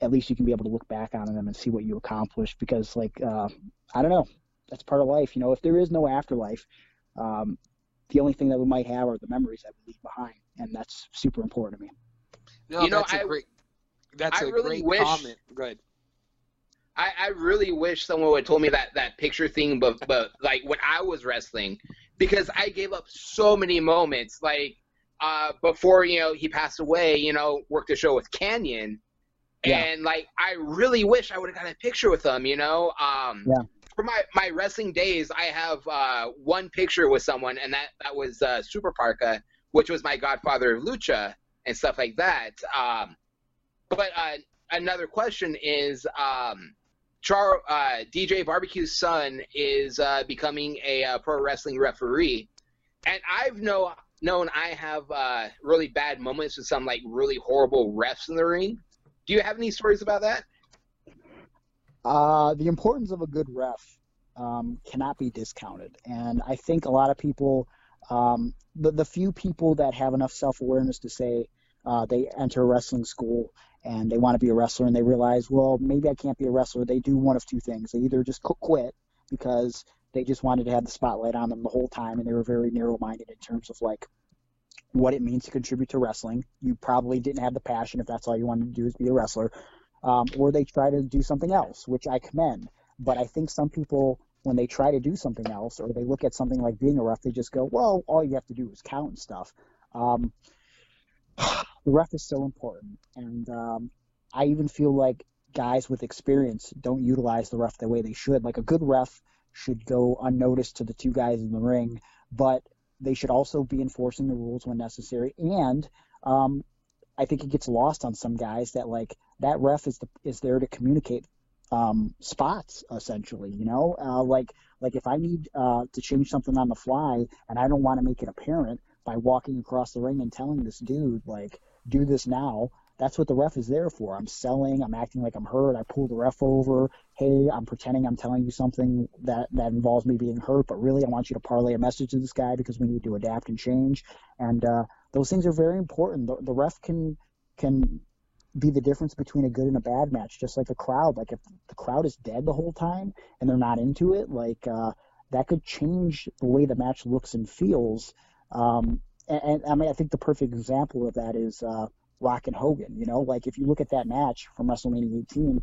at least you can be able to look back on them and see what you accomplished. Because like uh, I don't know, that's part of life. You know, if there is no afterlife, um, the only thing that we might have are the memories that we leave behind, and that's super important to me. No, You know, that's a I- great. That's I a really great wish- comment. Good. I, I really wish someone would have told me that that picture thing, but but like when I was wrestling, because I gave up so many moments. Like uh, before, you know, he passed away. You know, worked a show with Kanyon, Yeah. and like I really wish I would have got a picture with them, You know, um, Yeah. for my my wrestling days, I have uh, one picture with someone, and that that was uh, Super Parka, which was my godfather of lucha and stuff like that. Um, but uh, another question is. Um, Char, uh, DJ Barbecue's son is uh, becoming a uh, pro wrestling referee, and I've know known I have uh, really bad moments with some like really horrible refs in the ring. Do you have any stories about that? Uh, the importance of a good ref um, cannot be discounted, and I think a lot of people, um, the the few people that have enough self awareness to say uh, they enter a wrestling school and they want to be a wrestler, and they realize, well, maybe I can't be a wrestler. They do one of two things: they either just quit because they just wanted to have the spotlight on them the whole time, and they were very narrow minded in terms of like what it means to contribute to wrestling. You probably didn't have the passion if that's all you wanted to do is be a wrestler um, or they try to do something else, which I commend. But I think some people, when they try to do something else, or they look at something like being a ref, they just go, "Well, all you have to do is count and stuff." Um, the ref is so important, and um, I even feel like guys with experience don't utilize the ref the way they should. Like a good ref should go unnoticed to the two guys in the ring, but they should also be enforcing the rules when necessary. And um, I think it gets lost on some guys that like that ref is the is there to communicate um, spots essentially. You know, uh, like like if I need uh, to change something on the fly and I don't want to make it apparent by walking across the ring and telling this dude like do this now. That's what the ref is there for. I'm selling. I'm acting like I'm hurt. I pull the ref over. Hey, I'm pretending I'm telling you something that that involves me being hurt, but really I want you to parlay a message to this guy because we need to adapt and change. And uh, those things are very important. The, the ref can can be the difference between a good and a bad match, just like a crowd. Like if the crowd is dead the whole time and they're not into it, like uh, that could change the way the match looks and feels. Um, and, and I mean, I think the perfect example of that is uh, Rock and Hogan. You know, like if you look at that match from WrestleMania 18,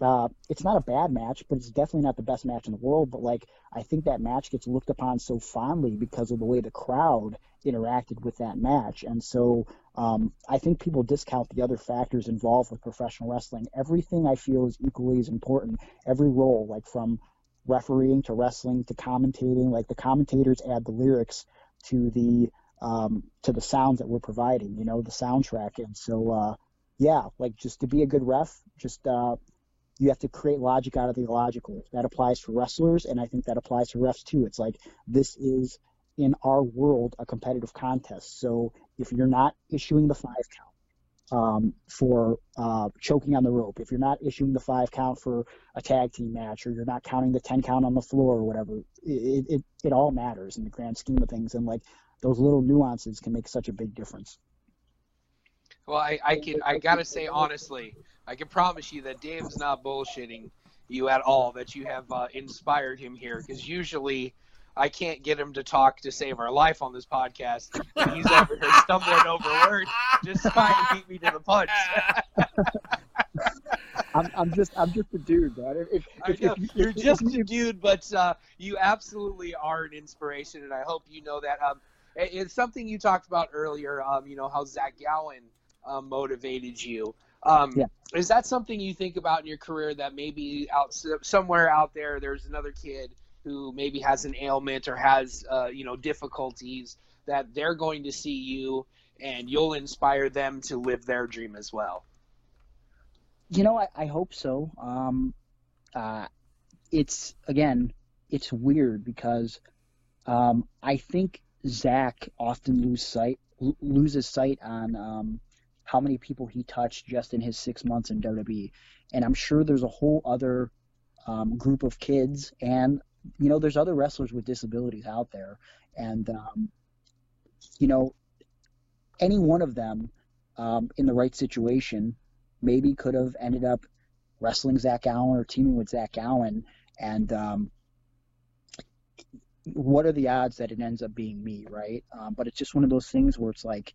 uh, it's not a bad match, but it's definitely not the best match in the world. But like, I think that match gets looked upon so fondly because of the way the crowd interacted with that match, and so um, I think people discount the other factors involved with professional wrestling. Everything I feel is equally as important. Every role, like from refereeing to wrestling to commentating, like the commentators add the lyrics to the um, to the sounds that we're providing. You know, the soundtrack, and so uh, yeah, like just to be a good ref, just uh, you have to create logic out of the illogical. That applies for wrestlers, and I think that applies to refs too. It's like this is in our world a competitive contest. So if you're not issuing the five count, um, for uh, choking on the rope, if you're not issuing the five count for a tag team match, or you're not counting the ten count on the floor or whatever, it it, it all matters in the grand scheme of things, and like those little nuances can make such a big difference. Well, I, I can I gotta say honestly, I can promise you that Dave's not bullshitting you at all. That you have uh, inspired him here, because usually I can't get him to talk to save our life on this podcast. And he's over here stumbling over words, just trying to beat me to the punch. I'm, I'm just I'm just a dude, man. If, if, if- you're just a dude, but uh, you absolutely are an inspiration, and I hope you know that. Um, it's something you talked about earlier. Um, you know how Zach Gowen um, motivated you. Um, Yeah. Is that something you think about in your career that maybe out somewhere out there, there's another kid who maybe has an ailment or has uh, you know difficulties that they're going to see you and you'll inspire them to live their dream as well. You know, I, I hope so. Um, uh, it's again, it's weird because um, I think Zach often lose sight loses sight on um, how many people he touched just in his six months in WWE, and I'm sure there's a whole other um, group of kids, and you know, there's other wrestlers with disabilities out there, and um, you know, any one of them um, in the right situation maybe could have ended up wrestling Zach Gowen or teaming with Zach Gowen. And um, what are the odds that it ends up being me, right? Um, but it's just one of those things where it's like,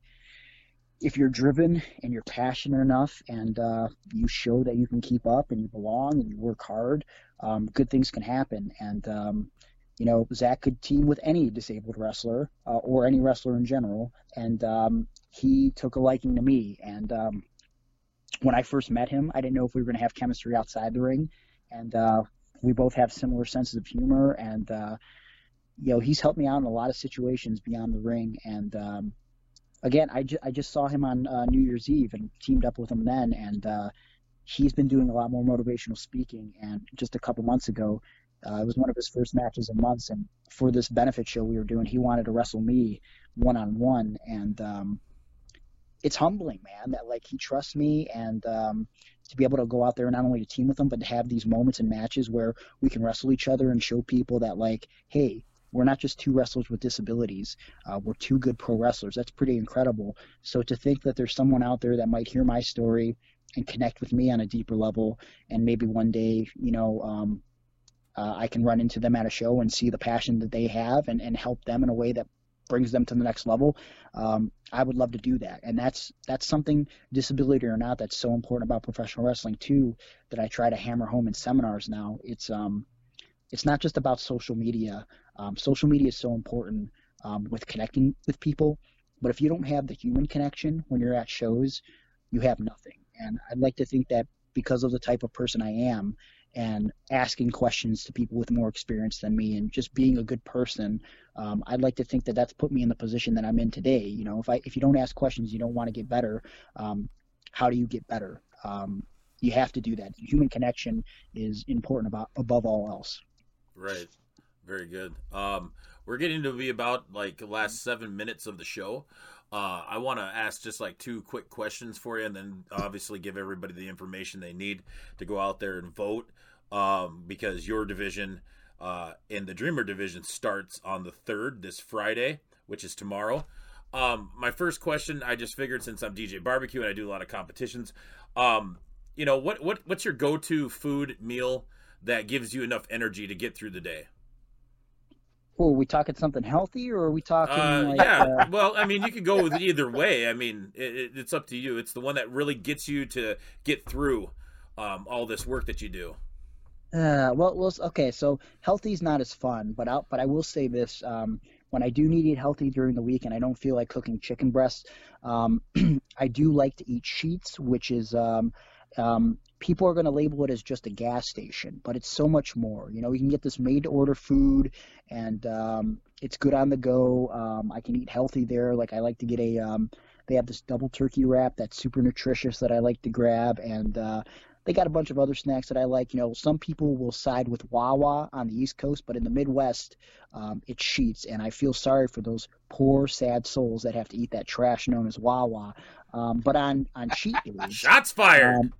if you're driven and you're passionate enough and uh, you show that you can keep up and you belong and you work hard, um, good things can happen. And, um, you know, Zach could team with any disabled wrestler uh, or any wrestler in general. And um, he took a liking to me. And um, when I first met him, I didn't know if we were going to have chemistry outside the ring, and uh, we both have similar senses of humor, and uh, you know he's helped me out in a lot of situations beyond the ring, and um, again, I, ju- I just saw him on uh, New Year's Eve and teamed up with him then, and uh, he's been doing a lot more motivational speaking, and just a couple months ago. Uh, it was one of his first matches in months, and for this benefit show we were doing, he wanted to wrestle me one on one, and um, it's humbling, man, that like he trusts me and um, to be able to go out there and not only to team with him, but to have these moments and matches where we can wrestle each other and show people that like, hey, we're not just two wrestlers with disabilities. Uh, we're two good pro wrestlers. That's pretty incredible. So to think that there's someone out there that might hear my story and connect with me on a deeper level, and maybe one day, you know, um, uh, I can run into them at a show and see the passion that they have and, and help them in a way that brings them to the next level. Um, I would love to do that, and that's that's something, disability or not, that's so important about professional wrestling too. That I try to hammer home in seminars now. It's um, it's not just about social media. Um, social media is so important um, with connecting with people, but if you don't have the human connection when you're at shows, you have nothing. And I'd like to think that because of the type of person I am, and asking questions to people with more experience than me and just being a good person um, i'd like to think that that's put me in the position that i'm in today you know if i if you don't ask questions you don't want to get better um, how do you get better um, you have to do that human connection is important about above all else Right. Very good. Um, we're getting to be about like last seven minutes of the show. Uh, I want to ask just like two quick questions for you, and then obviously give everybody the information they need to go out there and vote. Um, because your division uh, in the Dreamer division starts on the third this Friday, which is tomorrow. Um, my first question, I just figured since I'm DJ Barbecue and I do a lot of competitions, um, you know, what what what's your go-to food meal that gives you enough energy to get through the day? are we talking something healthy or are we talking Uh, like yeah. uh, well, I mean, you could go with either way. I mean, it, it, it's up to you. It's the one that really gets you to get through um, all this work that you do. Uh, well, well, okay. So healthy's not as fun, but I but I will say this: um, when I do need to eat healthy during the week, and I don't feel like cooking chicken breasts, um, I do like to eat Sheetz, which is um, um, people are going to label it as just a gas station, but it's so much more. You know, you can get this made-to-order food, and um, it's good on the go. Um, I can eat healthy there. Like I like to get a um, they have this double turkey wrap that's super nutritious that I like to grab, and uh, they got a bunch of other snacks that I like. You know, some people will side with Wawa on the East Coast, but in the Midwest, um, it's Sheetz, and I feel sorry for those poor, sad souls that have to eat that trash known as Wawa. Um, but on on cheat days, Shots fired. um,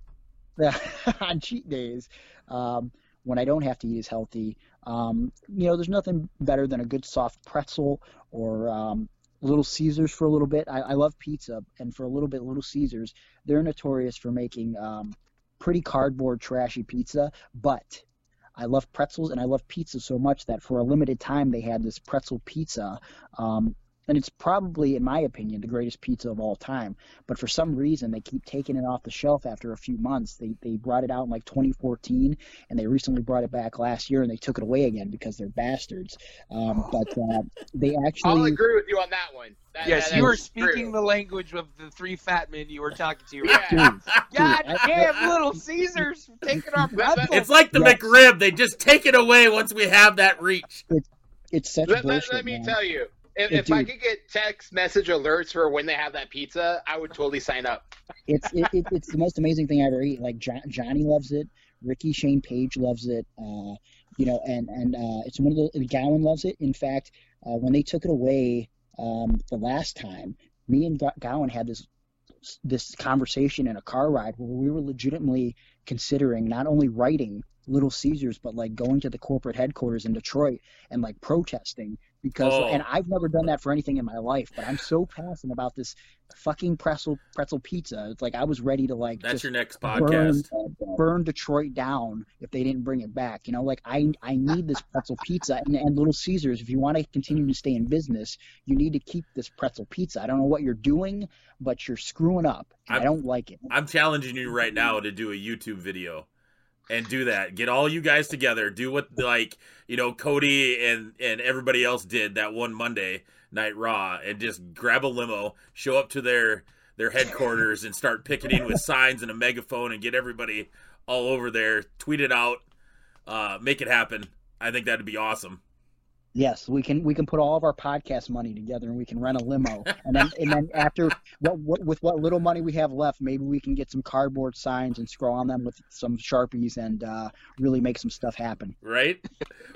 on cheat days, um, when I don't have to eat as healthy, um, you know, there's nothing better than a good soft pretzel or um, Little Caesars for a little bit. I, I love pizza, and for a little bit, Little Caesars, they're notorious for making um, pretty cardboard, trashy pizza, but I love pretzels and I love pizza so much that for a limited time they had this pretzel pizza. Um, and it's probably, in my opinion, the greatest pizza of all time. But for some reason, they keep taking it off the shelf after a few months. They they brought it out in like 2014, and they recently brought it back last year, and they took it away again because they're bastards. Um, but uh, they actually. I'll agree with you on that one. That- Yes, that- you were that's true. speaking the language of the three fat men you were talking to. Yeah. dude, God I- damn, Little Caesars taking our pretzels. It's like the Yes. McRib. They just take it away once we have that reach. it's such Let, let, bullshit. let me man. tell you, if, if I could get text message alerts for when they have that pizza, I would totally sign up. it's it, it, it's the most amazing thing I ever eat. Like jo- Johnny loves it, Ricky Shane Page loves it. Uh, you know, and and uh, it's one of the Gowen loves it. In fact, uh, when they took it away um, the last time, me and Go- Gowen had this this conversation in a car ride where we were legitimately considering not only writing Little Caesars, but like going to the corporate headquarters in Detroit and like protesting because Oh. and I've never done that for anything in my life, but I'm so passionate about this fucking pretzel pretzel pizza. It's like I was ready to like That's just your next podcast. burn Detroit down if they didn't bring it back. You know, like I I need this pretzel pizza and, and Little Caesars. If you want to continue to stay in business, you need to keep this pretzel pizza. I don't know what you're doing, but you're screwing up. I don't like it. I'm challenging you right now to do a YouTube video and do that. Get all you guys together. Do what like you know Cody and and everybody else did that one Monday night Raw, and just grab a limo, show up to their their headquarters, and start picketing with signs and a megaphone, and get everybody all over there. Tweet it out. Uh, make it happen. I think that'd be awesome. Yes, we can we can put all of our podcast money together and we can rent a limo, and then and then after what, what with what little money we have left, maybe we can get some cardboard signs and scroll on them with some sharpies and uh, really make some stuff happen. right?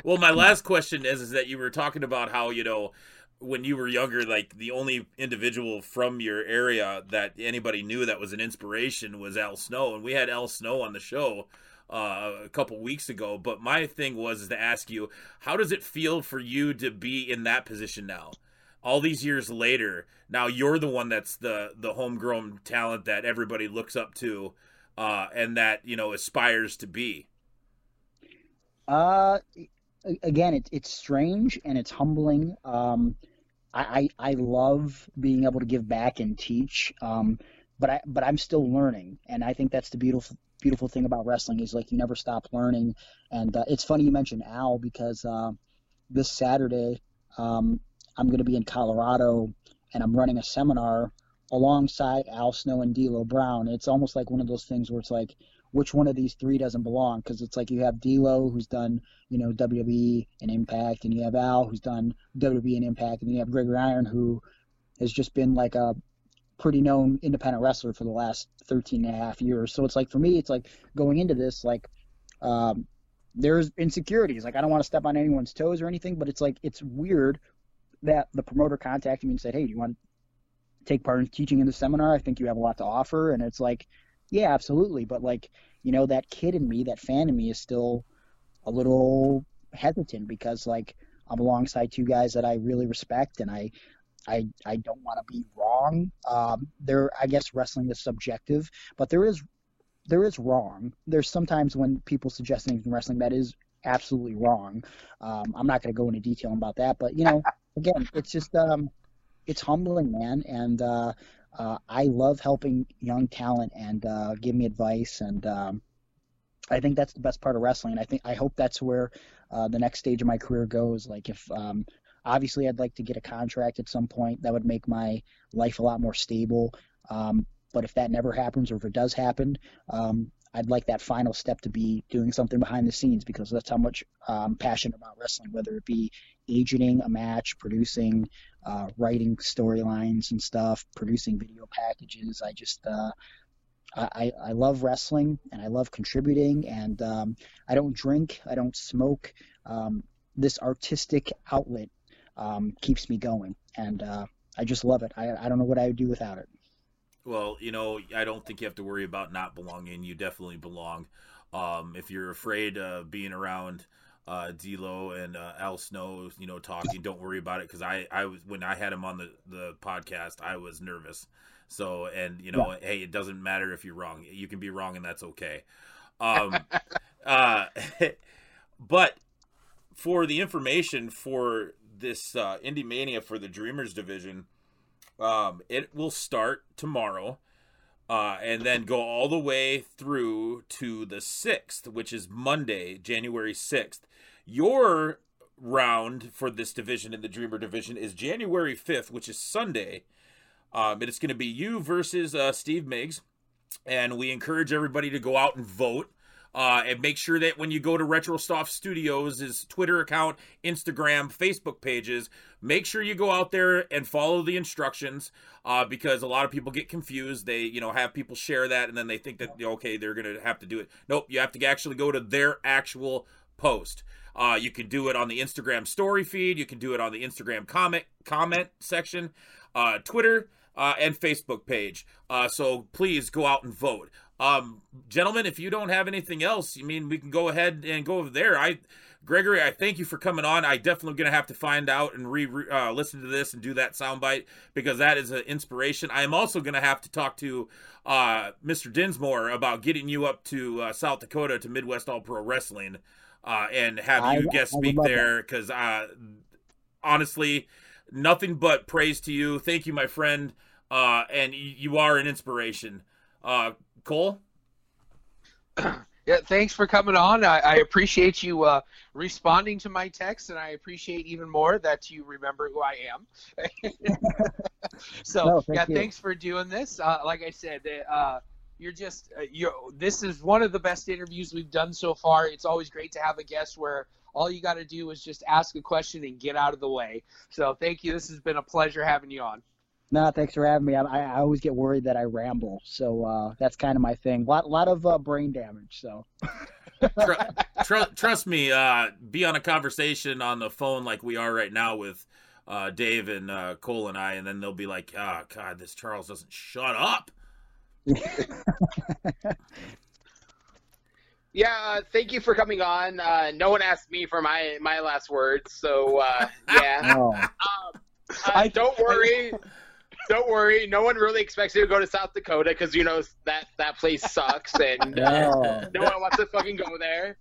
Well, my last question is is that you were talking about how you know when you were younger, like the only individual from your area that anybody knew that was an inspiration was Al Snow, and we had Al Snow on the show uh, a couple weeks ago. But my thing was is to ask you, how does it feel for you to be in that position now? All these years later, now you're the one that's the the homegrown talent that everybody looks up to, uh, and that you know aspires to be. Uh, again, it's it's strange and it's humbling. Um, I, I I love being able to give back and teach. Um, but I but I'm still learning, and I think that's the beautiful beautiful thing about wrestling is like you never stop learning. And uh, it's funny you mentioned Al because uh, this Saturday um, I'm going to be in Colorado and I'm running a seminar alongside Al Snow and D'Lo Brown. It's almost like one of those things where it's like which one of these three doesn't belong because it's like you have D'Lo who's done you know WWE and Impact, and you have Al who's done WWE and Impact, and you have Gregory Iron who has just been like a pretty known independent wrestler for the last 13 and a half years. So it's like for me, it's like going into this like um, there's insecurities. Like I don't want to step on anyone's toes or anything, but it's like it's weird that the promoter contacted me and said, "Hey, do you want to take part in teaching in the seminar? I think you have a lot to offer." And it's like, yeah, absolutely. But like, you know, that kid in me, that fan in me, is still a little hesitant because like I'm alongside two guys that I really respect, and I, I, I don't want to be wrong. Um, there, I guess wrestling is subjective, but there is, there is wrong. There's sometimes when people suggest things in wrestling that is absolutely wrong. Um, I'm not going to go into detail about that, but you know, again, it's just, um, it's humbling, man, and uh, uh, I love helping young talent and uh, give me advice and. Um, I think that's the best part of wrestling. I think I hope that's where uh, the next stage of my career goes. Like if um, obviously I'd like to get a contract at some point that would make my life a lot more stable. Um, but if that never happens, or if it does happen, um, I'd like that final step to be doing something behind the scenes because that's how much I'm passionate about wrestling. Whether it be agenting a match, producing, uh, writing storylines and stuff, producing video packages. I just uh, I I love wrestling and I love contributing, and um, I don't drink, I don't smoke. Um, this artistic outlet um, keeps me going, and uh, I just love it. I, I don't know what I would do without it. Well, you know, I don't think you have to worry about not belonging. You definitely belong. Um, if you're afraid of being around uh, D'Lo and uh, Al Snow, you know, talking, don't worry about it because I, I was when I had him on the the podcast, I was nervous. So, and you know, hey, it doesn't matter if you're wrong. You can be wrong, and that's okay. Um, uh, but for the information for this uh, Indie Mania for the Dreamers division, um, it will start tomorrow, uh, and then go all the way through to the sixth, which is Monday, January sixth. Your round for this division in the Dreamer division is January fifth, which is Sunday. Um, and it's going to be you versus uh, Steve Miggs, and we encourage everybody to go out and vote. Uh, and make sure that when you go to RetroSoft Studios' Twitter account, Instagram, Facebook pages, make sure you go out there and follow the instructions uh, because a lot of people get confused. They, you know, have people share that and then they think that okay, they're gonna have to do it. Nope, you have to actually go to their actual post. Uh, you can do it on the Instagram story feed. You can do it on the Instagram comment comment section, uh, Twitter, uh, and Facebook page. Uh, so please go out and vote. Um, gentlemen, if you don't have anything else, you mean we can go ahead and go over there. I, Gregory, I thank you for coming on. I definitely gonna have to find out and re, re uh, listen to this and do that soundbite because that is an inspiration. I am also gonna have to talk to uh, Mr. Dinsmore about getting you up to uh, South Dakota to Midwest All Pro Wrestling uh, and have you I- guest I speak there because uh, honestly, nothing but praise to you. Thank you, my friend, uh, and y- you are an inspiration. Uh, Cole. Yeah, thanks for coming on. I, I appreciate you uh, responding to my text, and I appreciate even more that you remember who I am. so, No, thank yeah, you. thanks for doing this. Uh, like I said, uh, you're just uh, you. This is one of the best interviews we've done so far. It's always great to have a guest where all you got to do is just ask a question and get out of the way. So, thank you. This has been a pleasure having you on. No, thanks for having me. I, I always get worried that I ramble, so uh, that's kind of my thing. lot lot of uh, brain damage. So Tr- tr- trust me, uh, be on a conversation on the phone like we are right now with uh, Dave and uh, Cole and I, and then they'll be like, "Oh God, this Charles doesn't shut up." Yeah, uh, thank you for coming on. Uh, no one asked me for my my last words, so uh, yeah. oh, Uh, I- don't worry. Don't worry. No one really expects you to go to South Dakota because you know that that place sucks and uh, no. no one wants to fucking go there.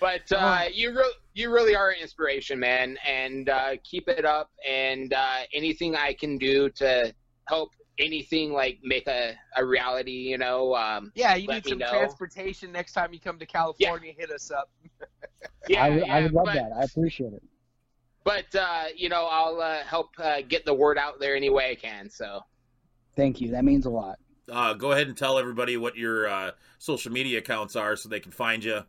But uh, you re- you really are an inspiration, man, and uh, keep it up. And uh, anything I can do to help anything like make a, a reality, you know. Um, Yeah, you need some know. transportation next time you come to California. Hit us up. yeah, I, yeah, I would love but, that. I appreciate it. But uh, you know, I'll uh, help uh, get the word out there any way I can. So. Thank you. That means a lot. Uh, go ahead and tell everybody what your uh, social media accounts are so they can find you.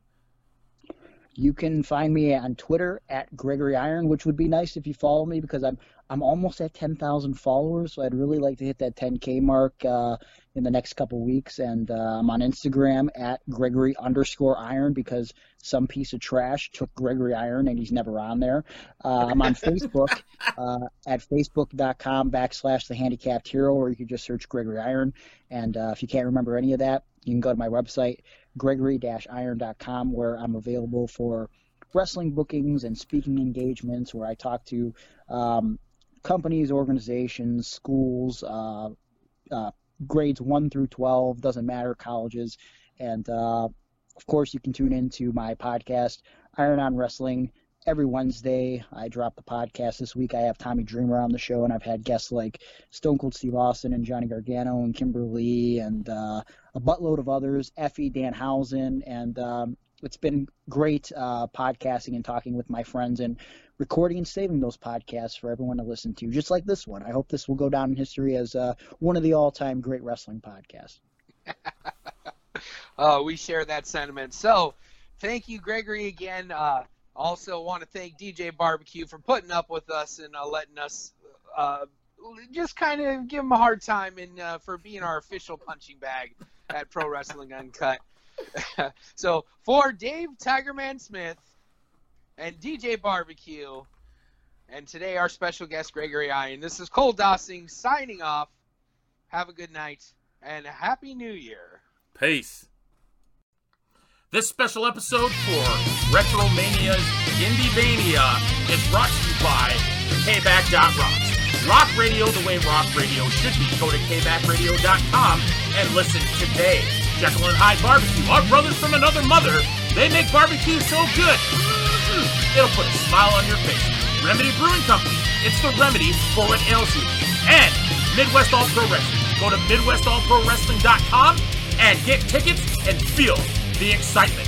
You can find me on Twitter at Gregory Iron, which would be nice if you follow me because I'm I'm almost at 10,000 followers, so I'd really like to hit that 10k mark uh, in the next couple weeks. And uh, I'm on Instagram at Gregory underscore Iron because some piece of trash took Gregory Iron and he's never on there. Uh, I'm on Facebook uh, at facebook.com backslash the handicapped hero, or you can just search Gregory Iron. And uh, if you can't remember any of that, you can go to my website gregory-iron.com where I'm available for wrestling bookings and speaking engagements where I talk to um, companies, organizations, schools, uh, uh, grades 1 through 12, doesn't matter, colleges. And uh, of course, you can tune into my podcast, Iron on Wrestling, every Wednesday. I drop the podcast this week. I have Tommy Dreamer on the show, and I've had guests like Stone Cold Steve Austin and Johnny Gargano and Kimberly and uh, a buttload of others, Effy, Dan Danhausen, and um, it's been great uh, podcasting and talking with my friends and recording and saving those podcasts for everyone to listen to, just like this one. I hope this will go down in history as uh, one of the all-time great wrestling podcasts. Uh, we share that sentiment. So, thank you, Gregory, again. Uh, also, want to thank DJ Barbecue for putting up with us and uh, letting us uh, just kind of give him a hard time and for being our official punching bag. at Pro Wrestling Uncut. so for Dave Tigerman Smith and DJ Barbecue, and today our special guest Gregory Iron. This is Cole Dossing signing off. Have a good night and Happy New Year. Peace. This special episode for Retromania's Indievania is brought to you by Kback.Rocks. Rock radio the way rock radio should be. Go to kbackradio.com and listen today. Jekyll and Hyde Barbecue, our brothers from another mother, they make barbecue so good. Mm, It'll put a smile on your face. Remedy Brewing Company, it's the remedy for what ails you. And Midwest All Pro Wrestling. Go to MidwestAllProWrestling.com and get tickets and feel the excitement.